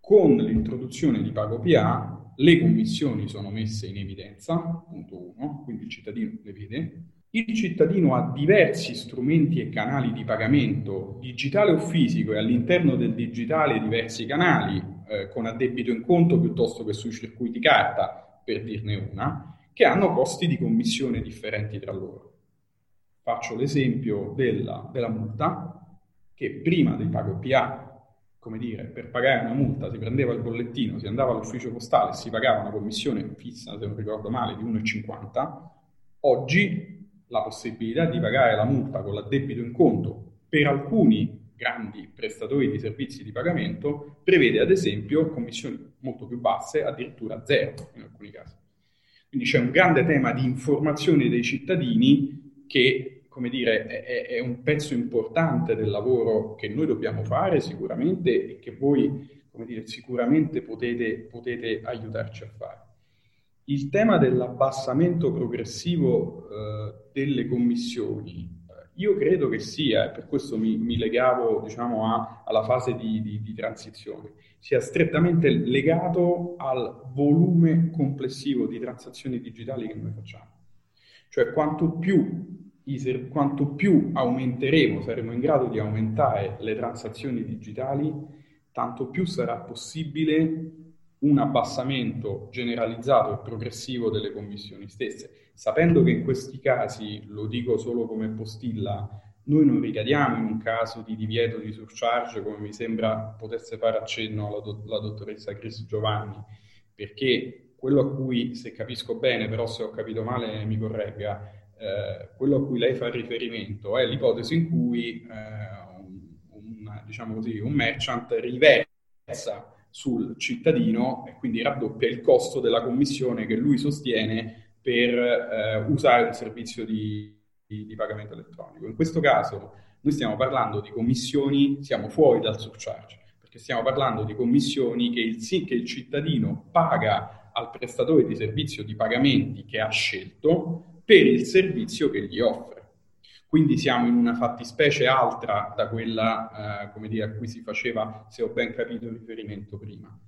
Con l'introduzione di Pago PA, le commissioni sono messe in evidenza, punto uno, quindi il cittadino le vede. Il cittadino ha diversi strumenti e canali di pagamento, digitale o fisico, e all'interno del digitale diversi canali, eh, con addebito in conto piuttosto che sui circuiti carta, per dirne una, che hanno costi di commissione differenti tra loro. Faccio l'esempio della, della multa, che prima del pago PA, come dire, per pagare una multa si prendeva il bollettino, si andava all'ufficio postale e si pagava una commissione fissa, se non ricordo male, di 1,50. Oggi la possibilità di pagare la multa con l'addebito in conto per alcuni grandi prestatori di servizi di pagamento prevede ad esempio commissioni molto più basse, addirittura zero in alcuni casi. Quindi c'è un grande tema di informazione dei cittadini che, come dire, è, è un pezzo importante del lavoro che noi dobbiamo fare sicuramente e che voi, come dire, sicuramente potete, potete aiutarci a fare. Il tema dell'abbassamento progressivo eh, delle commissioni io credo che sia, e per questo mi, mi legavo diciamo, a, alla fase di, di, di, transizione, sia strettamente legato al volume complessivo di transazioni digitali che noi facciamo. Cioè quanto più, quanto più aumenteremo, saremo in grado di aumentare le transazioni digitali, tanto più sarà possibile un abbassamento generalizzato e progressivo delle commissioni stesse, sapendo che in questi casi, lo dico solo come postilla, noi non ricadiamo in un caso di divieto di surcharge come mi sembra potesse fare accenno la, do- la dottoressa Chris Giovanni, perché quello a cui, se capisco bene, però se ho capito male mi corregga, eh, quello a cui lei fa riferimento è l'ipotesi in cui eh, un, un, diciamo così, un merchant riversa sul cittadino e quindi raddoppia il costo della commissione che lui sostiene per eh, usare un servizio di, di, di, pagamento elettronico. In questo caso noi stiamo parlando di commissioni, siamo fuori dal surcharge, perché stiamo parlando di commissioni che il, che il cittadino paga al prestatore di servizio di pagamenti che ha scelto per il servizio che gli offre. Quindi siamo in una fattispecie altra da quella, eh, dire, a cui si faceva, se ho ben capito, riferimento prima.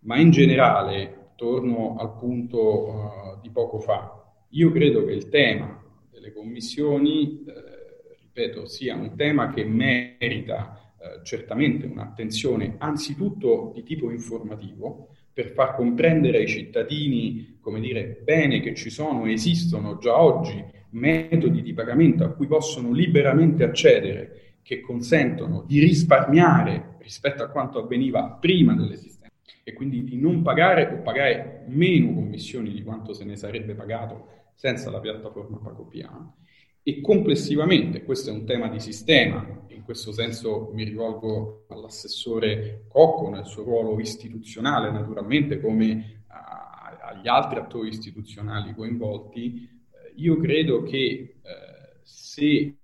Ma in generale, torno al punto uh, di poco fa, io credo che il tema delle commissioni, eh, ripeto, sia un tema che merita eh, certamente un'attenzione anzitutto di tipo informativo, per far comprendere ai cittadini, come dire, bene che ci sono, esistono già oggi metodi di pagamento a cui possono liberamente accedere, che consentono di risparmiare rispetto a quanto avveniva prima dell'esistenza e quindi di non pagare o pagare meno commissioni di quanto se ne sarebbe pagato senza la piattaforma PagoPA. E complessivamente, questo è un tema di sistema, in questo senso mi rivolgo all'assessore Cocco nel suo ruolo istituzionale, naturalmente come agli altri attori istituzionali coinvolti, io credo che eh, se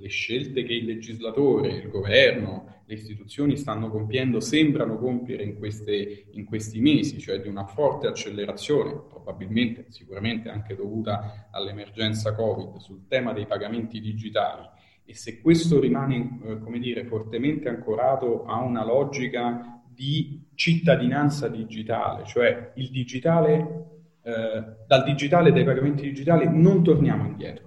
le scelte che il legislatore, il governo, le istituzioni stanno compiendo sembrano compiere in, queste, in questi mesi, cioè di una forte accelerazione, probabilmente, sicuramente anche dovuta all'emergenza Covid, sul tema dei pagamenti digitali, e se questo rimane, eh, come dire, fortemente ancorato a una logica di cittadinanza digitale, cioè il digitale eh, dal digitale, dai pagamenti digitali, non torniamo indietro.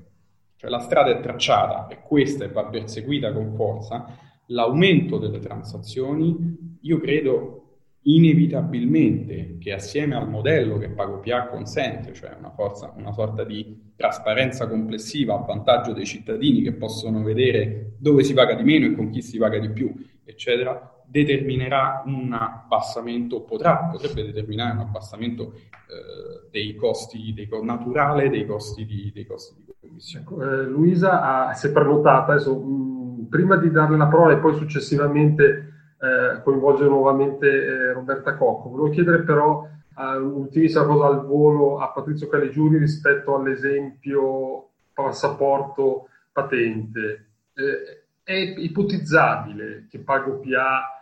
Cioè la strada è tracciata e questa va perseguita con forza. L'aumento delle transazioni, io credo inevitabilmente che assieme al modello che PagoPA consente, cioè una, forza, una sorta di trasparenza complessiva a vantaggio dei cittadini che possono vedere dove si paga di meno e con chi si paga di più, eccetera, determinerà un abbassamento, potrà, potrebbe determinare un abbassamento eh, dei costi dei, naturale dei costi di, dei costi di commissione. Ecco, eh, Luisa ha, si è prenotata, adesso, mh, prima di darle la parola e poi successivamente eh, coinvolgere nuovamente eh, Roberta Cocco, volevo chiedere però eh, un'ultimissima cosa al volo a Patrizio Caligiuri rispetto all'esempio passaporto patente. Eh, è ipotizzabile che PagoPA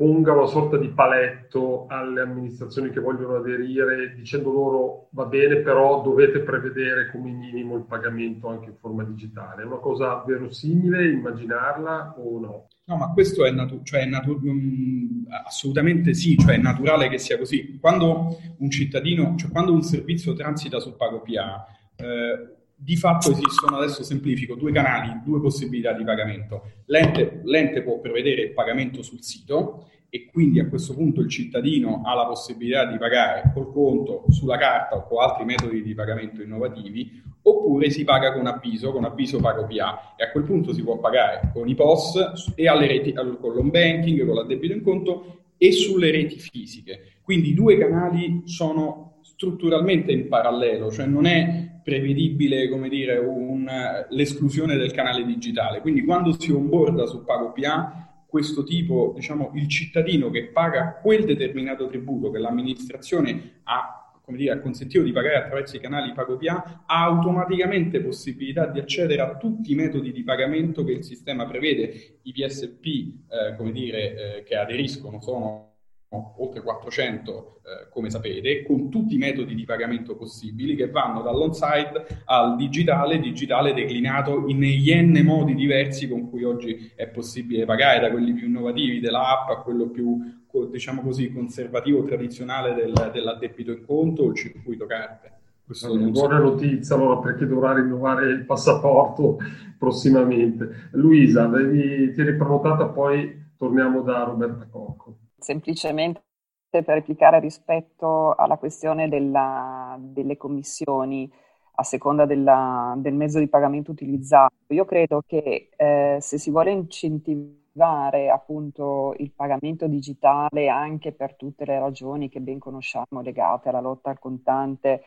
ponga una sorta di paletto alle amministrazioni che vogliono aderire dicendo loro va bene però dovete prevedere come minimo il pagamento anche in forma digitale. È una cosa verosimile immaginarla o no? No, ma questo è, natu- cioè natu- um, assolutamente sì, cioè è naturale che sia così. Quando un cittadino, cioè quando un servizio transita su PagoPA, eh, di fatto esistono, adesso semplifico, due canali, due possibilità di pagamento. L'ente, l'ente, può prevedere il pagamento sul sito e quindi a questo punto il cittadino ha la possibilità di pagare col conto, sulla carta o con altri metodi di pagamento innovativi, oppure si paga con avviso, con avviso pago PA e a quel punto si può pagare con i POS e alle reti, con l'home banking, con l'addebito in conto e sulle reti fisiche. Quindi i due canali sono strutturalmente in parallelo, cioè non è prevedibile, dire, un, l'esclusione del canale digitale. Quindi quando si onboarda su PagoPA, questo tipo, diciamo, il cittadino che paga quel determinato tributo che l'amministrazione ha dire, ha consentito di pagare attraverso i canali PagoPA, ha automaticamente possibilità di accedere a tutti i metodi di pagamento che il sistema prevede. I PSP, eh, dire, eh, che aderiscono sono oltre 400 eh, come sapete, con tutti i metodi di pagamento possibili che vanno dall'on-site al digitale, digitale declinato in n modi diversi con cui oggi è possibile pagare, da quelli più innovativi dell'app a quello più, diciamo così, conservativo, tradizionale del, dell'addebito in conto o il circuito carte. Questa è una buona so. notizia allora perché dovrà rinnovare il passaporto prossimamente. Luisa, avevi, ti eri prenotata, poi torniamo da Roberta Cocco semplicemente per replicare rispetto alla questione della, delle commissioni a seconda della, del mezzo di pagamento utilizzato. Io credo che eh, se si vuole incentivare appunto il pagamento digitale anche per tutte le ragioni che ben conosciamo legate alla lotta al contante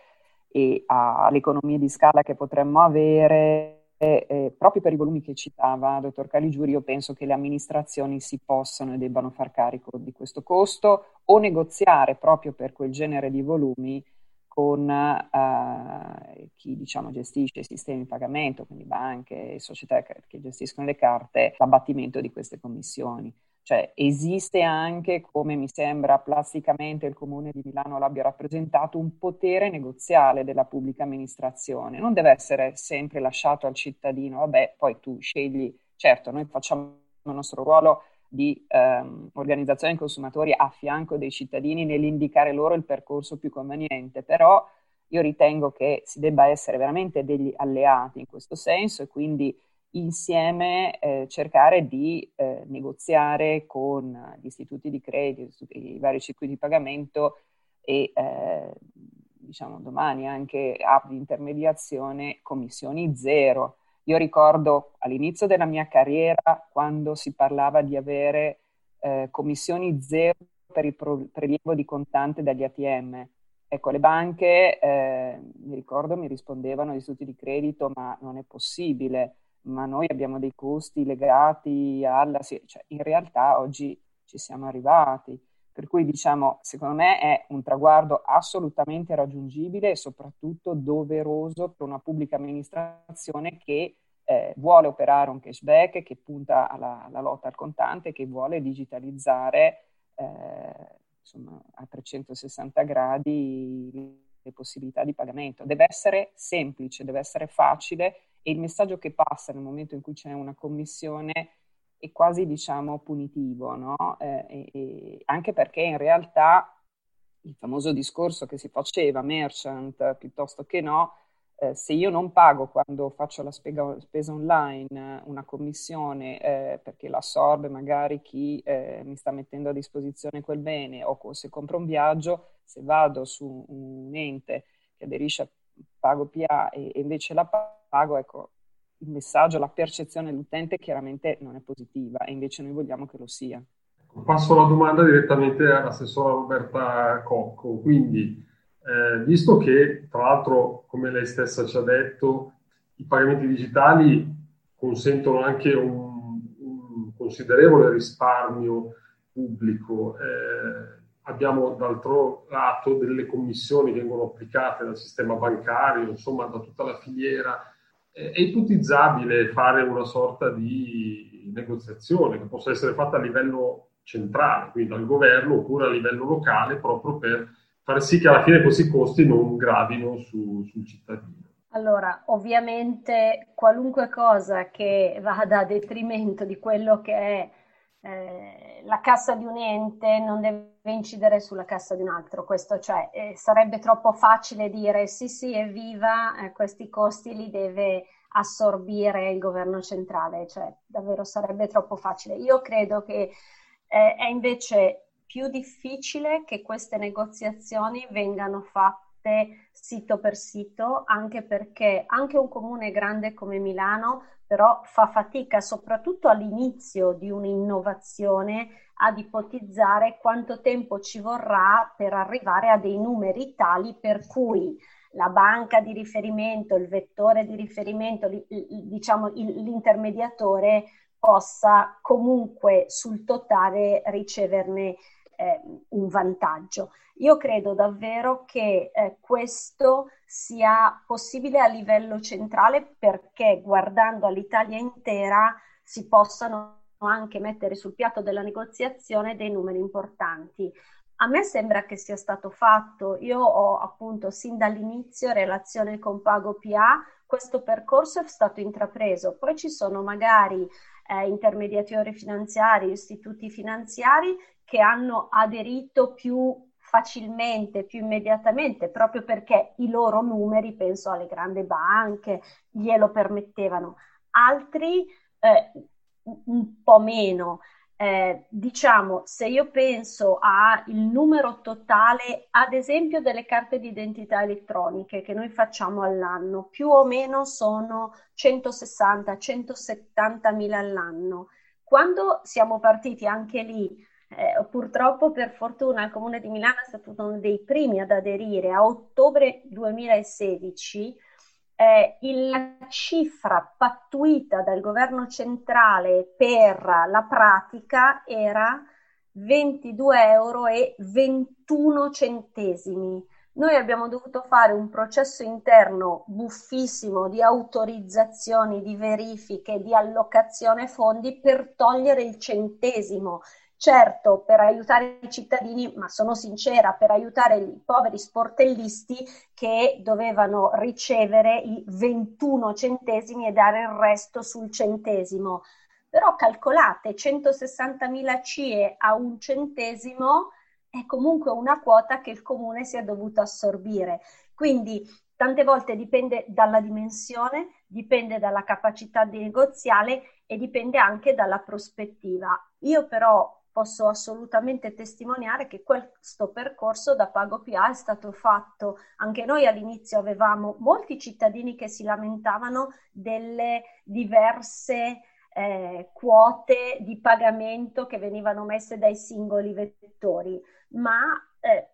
e alle economie di scala che potremmo avere, eh, proprio per i volumi che citava dottor Caligiuri, io penso che le amministrazioni si possano e debbano far carico di questo costo o negoziare proprio per quel genere di volumi con eh, chi diciamo, gestisce i sistemi di pagamento, quindi banche e società che gestiscono le carte, l'abbattimento di queste commissioni. Cioè esiste anche, come mi sembra plasticamente il Comune di Milano l'abbia rappresentato, un potere negoziale della pubblica amministrazione. Non deve essere sempre lasciato al cittadino, vabbè, poi tu scegli, certo, noi facciamo il nostro ruolo di ehm, organizzazione dei consumatori a fianco dei cittadini nell'indicare loro il percorso più conveniente, però io ritengo che si debba essere veramente degli alleati in questo senso e quindi insieme eh, cercare di eh, negoziare con gli istituti di credito, i vari circuiti di pagamento e eh, diciamo domani anche app di intermediazione commissioni zero. Io ricordo all'inizio della mia carriera quando si parlava di avere eh, commissioni zero per il prelievo di contante dagli ATM. Ecco, le banche, eh, mi ricordo, mi rispondevano gli istituti di credito, ma non è possibile ma noi abbiamo dei costi legati alla... Cioè, in realtà oggi ci siamo arrivati. Per cui diciamo, secondo me è un traguardo assolutamente raggiungibile e soprattutto doveroso per una pubblica amministrazione che eh, vuole operare un cashback, che punta alla, alla, lotta al contante, che vuole digitalizzare eh, insomma, a 360 gradi le possibilità di pagamento. Deve essere semplice, deve essere facile e il messaggio che passa nel momento in cui c'è una commissione è quasi, diciamo, punitivo, no? Eh, e, anche perché in realtà il famoso discorso che si faceva, merchant piuttosto che no, eh, se io non pago quando faccio la spesa, spesa online una commissione eh, perché la assorbe magari chi eh, mi sta mettendo a disposizione quel bene o se compro un viaggio, se vado su un ente che aderisce a Pago PA e, e invece la pago, ecco, il messaggio, la percezione dell'utente chiaramente non è positiva e invece noi vogliamo che lo sia. Passo la domanda direttamente all'assessora Roberta Cocco. Quindi, eh, visto che, tra l'altro, come lei stessa ci ha detto, i pagamenti digitali consentono anche un, un considerevole risparmio pubblico, eh, abbiamo d'altro lato delle commissioni che vengono applicate dal sistema bancario, insomma da tutta la filiera. È ipotizzabile fare una sorta di negoziazione che possa essere fatta a livello centrale, quindi dal governo oppure a livello locale, proprio per far sì che alla fine questi costi non gravino su, sul cittadino. Allora, ovviamente qualunque cosa che vada a detrimento di quello che è eh, la cassa di un ente non deve incidere sulla cassa di un altro, questo cioè eh, sarebbe troppo facile dire sì sì evviva, eh, questi costi li deve assorbire il governo centrale, cioè davvero sarebbe troppo facile. Io credo che eh, è invece più difficile che queste negoziazioni vengano fatte sito per sito, anche perché anche un comune grande come Milano però fa fatica soprattutto all'inizio di un'innovazione ad ipotizzare quanto tempo ci vorrà per arrivare a dei numeri tali per cui la banca di riferimento, il vettore di riferimento, diciamo l'intermediatore possa comunque sul totale riceverne eh, un vantaggio. Io credo davvero che eh, questo sia possibile a livello centrale perché guardando all'Italia intera si possano anche mettere sul piatto della negoziazione dei numeri importanti. A me sembra che sia stato fatto, io ho appunto sin dall'inizio relazione con Pago PA, questo percorso è stato intrapreso, poi ci sono magari eh, intermediatori finanziari, istituti finanziari che hanno aderito più facilmente, più immediatamente, proprio perché i loro numeri, penso alle grandi banche, glielo permettevano. Altri eh, un po' meno. Eh, diciamo, se io penso al numero totale, ad esempio, delle carte d'identità elettroniche che noi facciamo all'anno, più o meno sono 160-170 mila all'anno. Quando siamo partiti anche lì, eh, purtroppo per fortuna il Comune di Milano è stato uno dei primi ad aderire a ottobre 2016 eh, la cifra pattuita dal governo centrale per la pratica era 22 euro 21 centesimi. Noi abbiamo dovuto fare un processo interno buffissimo di autorizzazioni, di verifiche, di allocazione fondi per togliere il centesimo certo per aiutare i cittadini, ma sono sincera, per aiutare i poveri sportellisti che dovevano ricevere i 21 centesimi e dare il resto sul centesimo. Però calcolate 160.000 CIE a un centesimo è comunque una quota che il comune si è dovuto assorbire. Quindi tante volte dipende dalla dimensione, dipende dalla capacità di negoziale e dipende anche dalla prospettiva. Io però posso assolutamente testimoniare che questo percorso da Pago PA è stato fatto. Anche noi all'inizio avevamo molti cittadini che si lamentavano delle diverse eh, quote di pagamento che venivano messe dai singoli vettori, ma eh,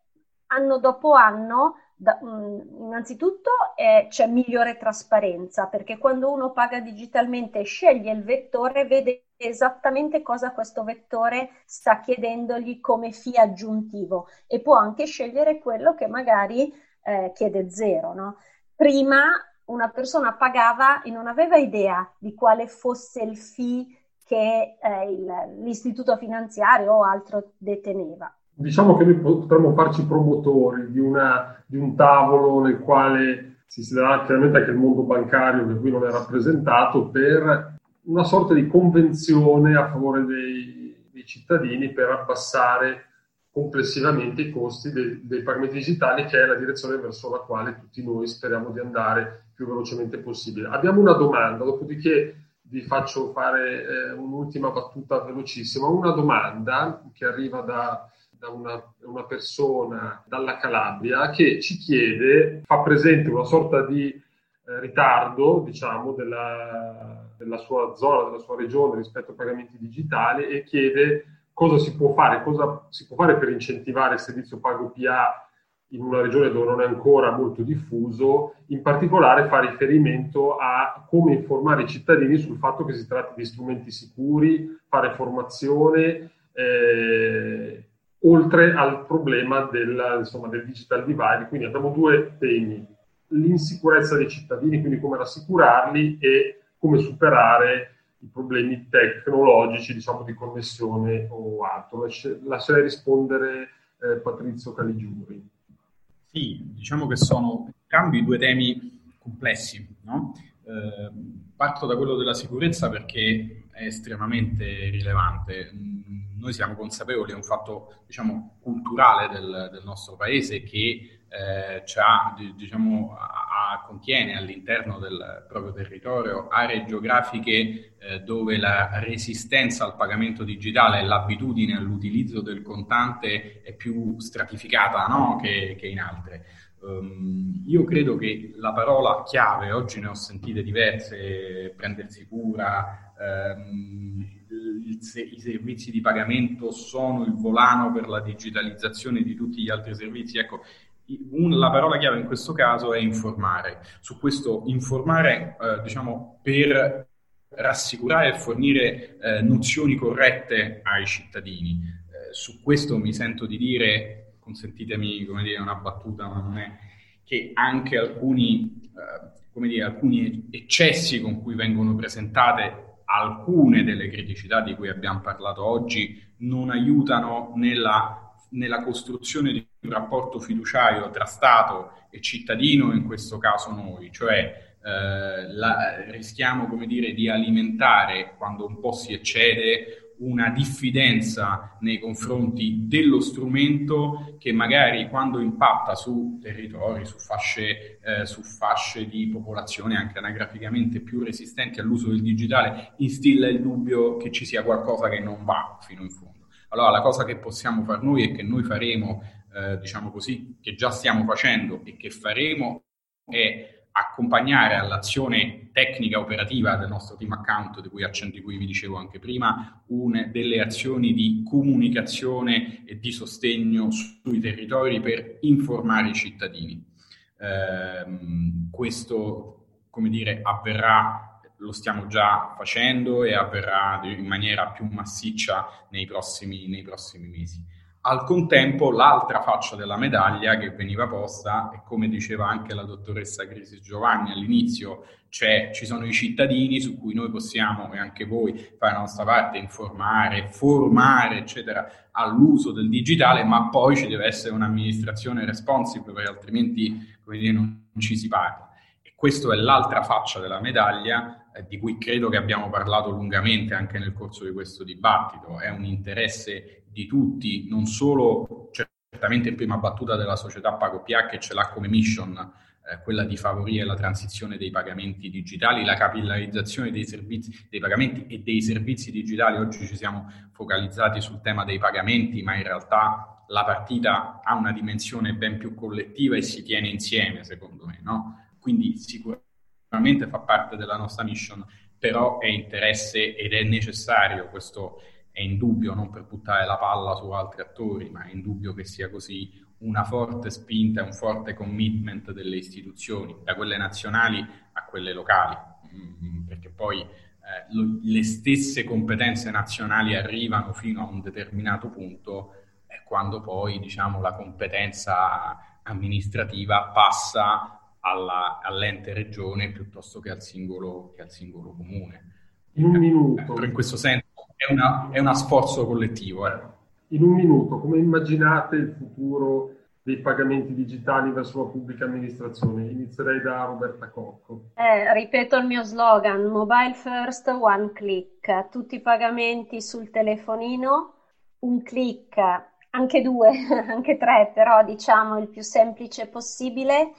anno dopo anno da, mm, innanzitutto eh, c'è migliore trasparenza perché quando uno paga digitalmente e sceglie il vettore vede esattamente cosa questo vettore sta chiedendogli come fee aggiuntivo e può anche scegliere quello che magari eh, chiede zero. No? Prima una persona pagava e non aveva idea di quale fosse il fee che eh, il, l'istituto finanziario o altro deteneva diciamo che noi potremmo farci promotori di, una, di un tavolo nel quale si darà chiaramente anche il mondo bancario che qui non è rappresentato per una sorta di convenzione a favore dei, dei cittadini per abbassare complessivamente i costi dei, dei pagamenti digitali che è la direzione verso la quale tutti noi speriamo di andare più velocemente possibile. Abbiamo una domanda, dopodiché vi faccio fare eh, un'ultima battuta velocissima. Una domanda che arriva da, da una, una, persona dalla Calabria che ci chiede, fa presente una sorta di eh, ritardo, diciamo, della, della sua zona, della sua regione rispetto ai pagamenti digitali e chiede cosa si può fare, cosa si può fare per incentivare il servizio pago PA in una regione dove non è ancora molto diffuso, in particolare fa riferimento a come informare i cittadini sul fatto che si tratti di strumenti sicuri, fare formazione, eh, oltre al problema del, insomma, del digital divide. Quindi abbiamo due temi, l'insicurezza dei cittadini, quindi come rassicurarli e come superare i problemi tecnologici, diciamo, di connessione o altro. Lascerei rispondere eh, Patrizio Caligiuri. Sì, diciamo che sono entrambi due temi complessi. No? Eh, parto da quello della sicurezza perché è estremamente rilevante. Mm, noi siamo consapevoli, è un fatto diciamo, culturale del, del nostro paese che eh, diciamo, a, contiene all'interno del proprio territorio aree geografiche eh, dove la resistenza al pagamento digitale e l'abitudine all'utilizzo del contante è più stratificata no? che, che, in altre. Um, io credo che la parola chiave, oggi ne ho sentite diverse, prendersi cura, um, il, i servizi di pagamento sono il volano per la digitalizzazione di tutti gli altri servizi. Ecco, la parola chiave in questo caso è informare. Su questo informare, eh, diciamo, per rassicurare e fornire eh, nozioni corrette ai cittadini. Eh, su questo mi sento di dire, consentitemi come dire, una battuta, ma non è che anche alcuni, eh, dire, alcuni eccessi con cui vengono presentate alcune delle criticità di cui abbiamo parlato oggi non aiutano nella, nella costruzione di un rapporto fiduciario tra Stato e cittadino, in questo caso noi, cioè eh, la, rischiamo come dire, di alimentare, quando un po' si eccede, una diffidenza nei confronti dello strumento che magari quando impatta su territori, su fasce, eh, su fasce di popolazione anche anagraficamente più resistenti all'uso del digitale, instilla il dubbio che ci sia qualcosa che non va fino in fondo. Allora la cosa che possiamo fare noi e che noi faremo eh, diciamo così, che già stiamo facendo e che faremo è accompagnare all'azione tecnica operativa del nostro team account, di cui, di cui vi dicevo anche prima, un, delle azioni di comunicazione e di sostegno sui territori per informare i cittadini. Eh, questo, come dire, avverrà, lo stiamo già facendo e avverrà in maniera più massiccia nei prossimi, nei prossimi mesi. Al contempo, l'altra faccia della medaglia che veniva posta, e come diceva anche la dottoressa Crisi Giovanni all'inizio, cioè ci sono i cittadini su cui noi possiamo, e anche voi, fare la nostra parte, informare, formare, eccetera, all'uso del digitale, ma poi ci deve essere un'amministrazione responsive, perché altrimenti come dire, non ci si parla. E questa è l'altra faccia della medaglia, eh, di cui credo che abbiamo parlato lungamente anche nel corso di questo dibattito. È un interesse di tutti, non solo certamente in prima battuta della società PagoPA che ce l'ha come mission, eh, quella di favorire la transizione dei pagamenti digitali, la capillarizzazione dei servizi, dei pagamenti e dei servizi digitali. Oggi ci siamo focalizzati sul tema dei pagamenti, ma in realtà la partita ha una dimensione ben più collettiva e si tiene insieme, secondo me. No? Quindi sicuramente fa parte della nostra mission, però è interesse ed è necessario questo è indubbio, non per buttare la palla su altri attori, ma è indubbio che sia così una forte spinta, un forte commitment delle istituzioni, da quelle nazionali a quelle locali, mm, perché poi eh, lo, le stesse competenze nazionali arrivano fino a un determinato punto e quando poi diciamo, la competenza amministrativa passa alla, all'ente regione piuttosto che al singolo, che al singolo comune. In un minuto. Però in questo senso è, una, è uno sforzo collettivo. Eh. In un minuto, come immaginate il futuro dei pagamenti digitali verso la pubblica amministrazione? Inizierei da Roberta Cocco. Eh, ripeto il mio slogan, mobile first, one click, tutti i pagamenti sul telefonino, un click, anche due, anche tre, però diciamo il più semplice possibile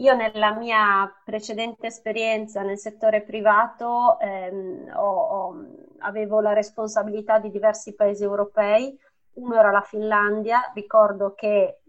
Io nella mia precedente esperienza nel settore privato ehm, ho, ho, avevo la responsabilità di diversi paesi europei, uno era la Finlandia, ricordo che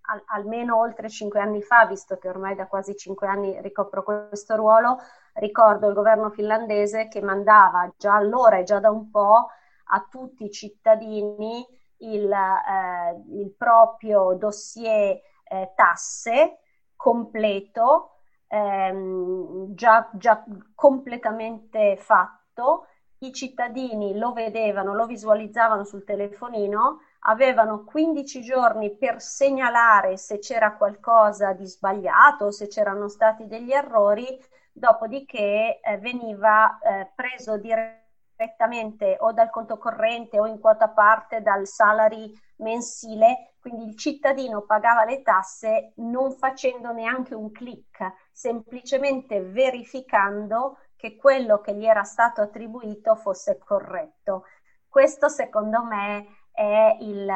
al, almeno oltre cinque anni fa, visto che ormai da quasi cinque anni ricopro questo ruolo, ricordo il governo finlandese che mandava già allora e già da un po' a tutti i cittadini il, eh, il proprio dossier eh, tasse completo, ehm, già, già completamente fatto, i cittadini lo vedevano, lo visualizzavano sul telefonino, avevano 15 giorni per segnalare se c'era qualcosa di sbagliato, se c'erano stati degli errori, dopodiché eh, veniva eh, preso direttamente o dal conto corrente o in quota parte dal salary mensile quindi il cittadino pagava le tasse non facendo neanche un clic, semplicemente verificando che quello che gli era stato attribuito fosse corretto. Questo secondo me il,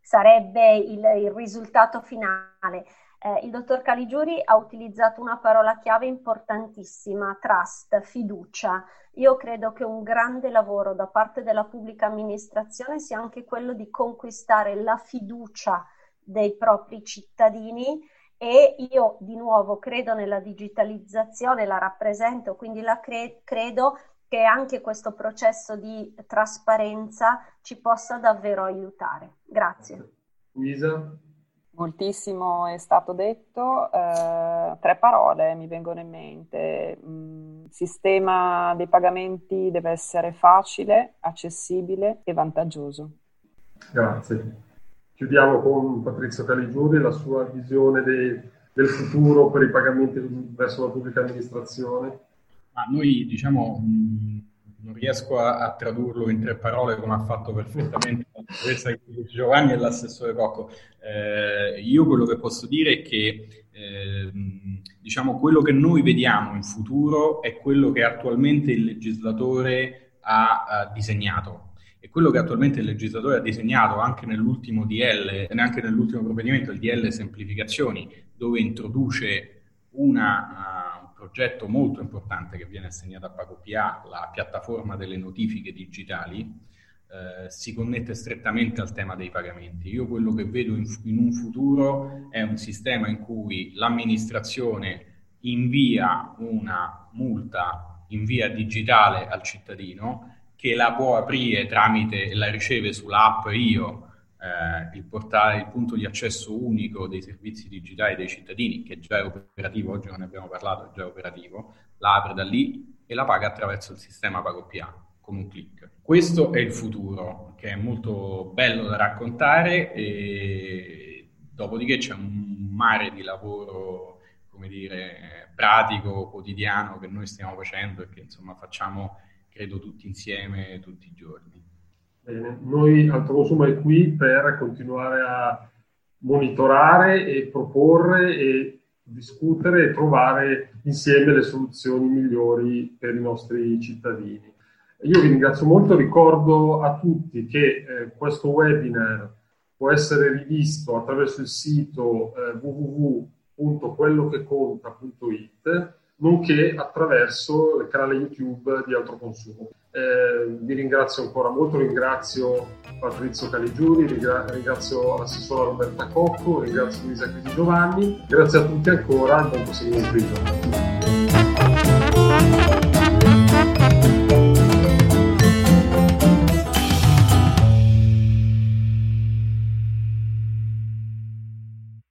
sarebbe il, il risultato finale. Eh, il dottor Caligiuri ha utilizzato una parola chiave importantissima, trust, fiducia. Io credo che un grande lavoro da parte della pubblica amministrazione sia anche quello di conquistare la fiducia dei propri cittadini e io di nuovo credo nella digitalizzazione, la rappresento, quindi la cre- credo che anche questo processo di trasparenza ci possa davvero aiutare. Grazie. Luisa? Moltissimo è stato detto, eh, tre parole mi vengono in mente. Mm, il sistema dei pagamenti deve essere facile, accessibile e vantaggioso. Grazie. Chiudiamo con Patrizio Caligiuri, la sua visione dei, del futuro per i pagamenti verso la pubblica amministrazione. Ma noi diciamo mm, non riesco a, a, tradurlo in tre parole come ha fatto perfettamente Giovanni e l'assessore Cocco. Eh, io quello che posso dire è che eh, diciamo, quello che noi vediamo in futuro è quello che attualmente il legislatore ha, ha disegnato. E quello che attualmente il legislatore ha disegnato anche nell'ultimo DL, neanche nell'ultimo provvedimento, il DL semplificazioni, dove introduce una progetto molto importante che viene assegnato a PagoPA, la piattaforma delle notifiche digitali, eh, si connette strettamente al tema dei pagamenti. Io quello che vedo in, in un futuro è un sistema in cui l'amministrazione invia una multa in via digitale al cittadino che la può aprire tramite, la riceve sull'app Io eh, il portale, il punto di accesso unico dei servizi digitali dei cittadini, che già è operativo, oggi non ne abbiamo parlato, è già operativo, la apre da lì e la paga attraverso il sistema PagoPA con un clic. Questo è il futuro, che è molto bello da raccontare e dopodiché c'è un mare di lavoro, come dire, pratico, quotidiano che noi stiamo facendo e che insomma facciamo, credo, tutti insieme tutti i giorni. Bene, noi Alto Consumo è qui per continuare a monitorare e proporre e discutere e trovare insieme le soluzioni migliori per i nostri cittadini. Io vi ringrazio molto, ricordo a tutti che eh, questo webinar può essere rivisto attraverso il sito eh, www.quellocheconta.it nonché attraverso il canale YouTube di Altro Consumo. Eh, vi ringrazio ancora molto, ringrazio Patrizio Caligiuri, ringrazio l'assessora Roberta Cocco, ringrazio Luisa Crisi Giovanni, grazie a tutti ancora e buon proseguimento di giorno.